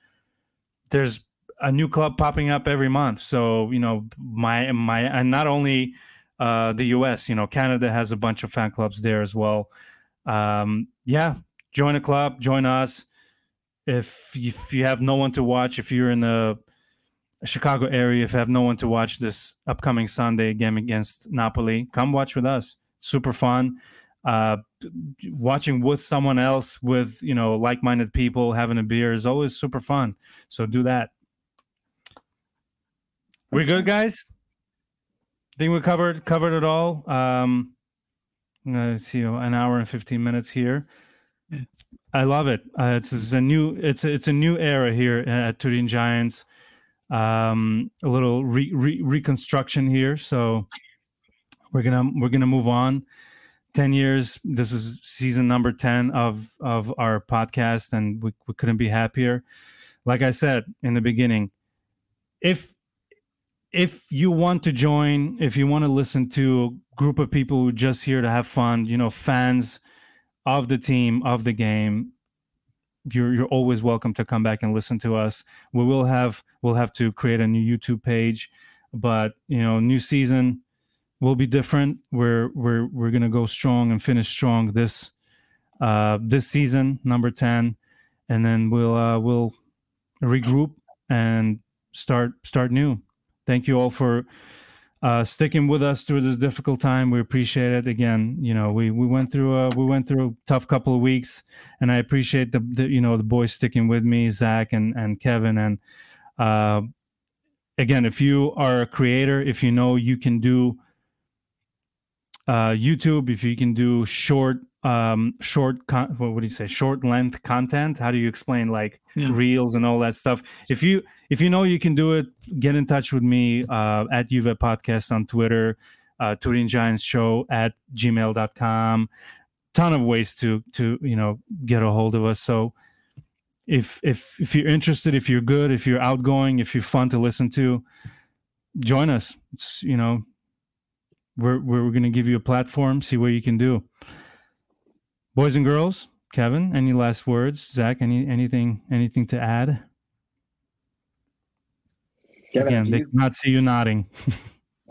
S1: There's a new club popping up every month. So you know my my and not only uh, the U.S. You know Canada has a bunch of fan clubs there as well. Um, yeah, join a club, join us. If if you have no one to watch, if you're in the Chicago area, if you have no one to watch this upcoming Sunday game against Napoli, come watch with us. Super fun. Uh, watching with someone else, with you know like-minded people, having a beer is always super fun. So do that. We're good, guys? Think we covered covered it all. Um, let's see, an hour and fifteen minutes here. Yeah. I love it. Uh, it's, it's, a new it's a, it's a new era here at Turin Giants. Um, a little re, re, reconstruction here. So we're gonna we're gonna move on. Ten years. This is season number ten of of our podcast, and we, we couldn't be happier. Like I said in the beginning, if if you want to join, if you want to listen to a group of people who just here to have fun, you know, fans of the team, of the game, you're you're always welcome to come back and listen to us. We will have we'll have to create a new YouTube page, but you know, new season will be different. We're we're we're gonna go strong and finish strong this uh this season, number 10, and then we'll uh we'll regroup and start start new thank you all for uh, sticking with us through this difficult time. We appreciate it. Again, you know, we we went through a we went through a tough couple of weeks, and I appreciate the, the you know the boys sticking with me, Zach and and Kevin. And uh, again, if you are a creator, if you know you can do uh, YouTube, if you can do short um short con- what would you say? Short length content how do you explain like yeah. reels and all that stuff? If you if you know you can do it get in touch with me uh at Juve podcast on twitter uh turin giants show at gmail.com ton of ways to to you know get a hold of us. So if if if you're interested if you're good if you're outgoing if you're fun to listen to join us. It's you know we're we're going to give you a platform see what you can do Boys and girls, Kevin, any last words? Zach, any anything anything to add? Kevin, Again, they cannot see you nodding.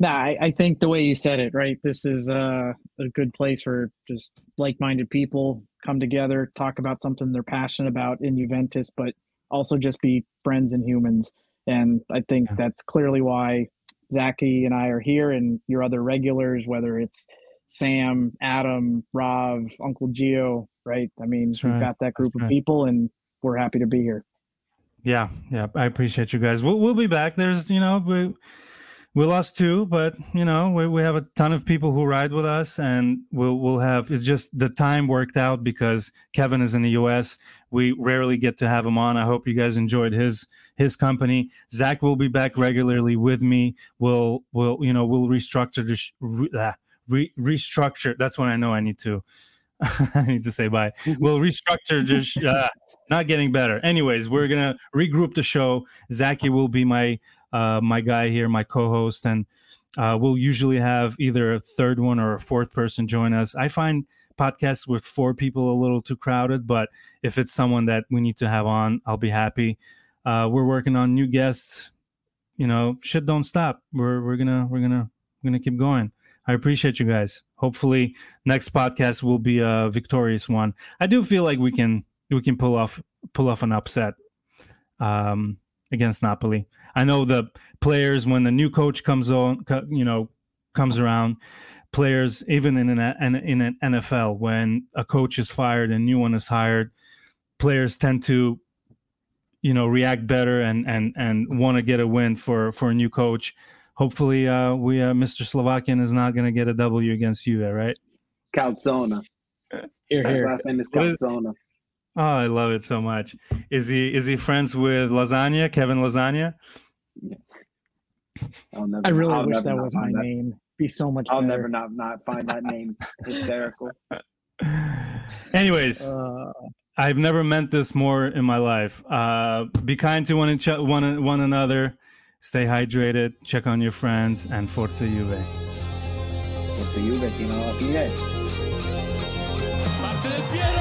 S2: nah, I, I, think the way you said it, right? This is uh, a good place for just like-minded people come together, talk about something they're passionate about in Juventus, but also just be friends and humans. And I think yeah. that's clearly why Zachy and I are here, and your other regulars, whether it's Sam, Adam, Rob, Uncle Geo, right? I mean, That's we've right. got that group That's of right. people and we're happy to be here.
S1: Yeah, yeah. I appreciate you guys. We'll we'll be back. There's you know, we we lost two, but you know, we, we have a ton of people who ride with us and we'll we'll have it's just the time worked out because Kevin is in the US. We rarely get to have him on. I hope you guys enjoyed his his company. Zach will be back regularly with me. We'll we'll you know, we'll restructure this uh, re- restructure. That's when I know I need to. I need to say bye. Mm-hmm. We'll restructure. Just uh, not getting better. Anyways, we're gonna regroup the show. Zachy will be my uh, my guy here, my co-host, and uh, we'll usually have either a third one or a fourth person join us. I find podcasts with four people a little too crowded, but if it's someone that we need to have on, I'll be happy. Uh, we're working on new guests. You know, shit don't stop. We're we're gonna we're gonna we're gonna keep going. I appreciate you guys. Hopefully, next podcast will be a victorious one. I do feel like we can we can pull off pull off an upset um, against Napoli. I know the players when the new coach comes on, you know, comes around. Players, even in an in an NFL, when a coach is fired and a new one is hired, players tend to, you know, react better and and and want to get a win for for a new coach hopefully uh, we uh, Mr. Slovakian is not going to get a W against you, right?
S3: Calzona.
S2: Here, here. His
S3: last name is Calzona.
S1: Oh, I love it so much. Is he is he friends with Lasagna, Kevin Lasagna?
S2: Never, I really I'll wish that was my that. name. Be so much.
S3: I'll
S2: better.
S3: never not not find that name hysterical.
S1: Anyways, uh, I've never meant this more in my life. Uh, be kind to one each one one another Stay hydrated. Check on your friends, and Forza Juve.
S3: Forza Juve, fino alla fine.
S4: Parte del Piero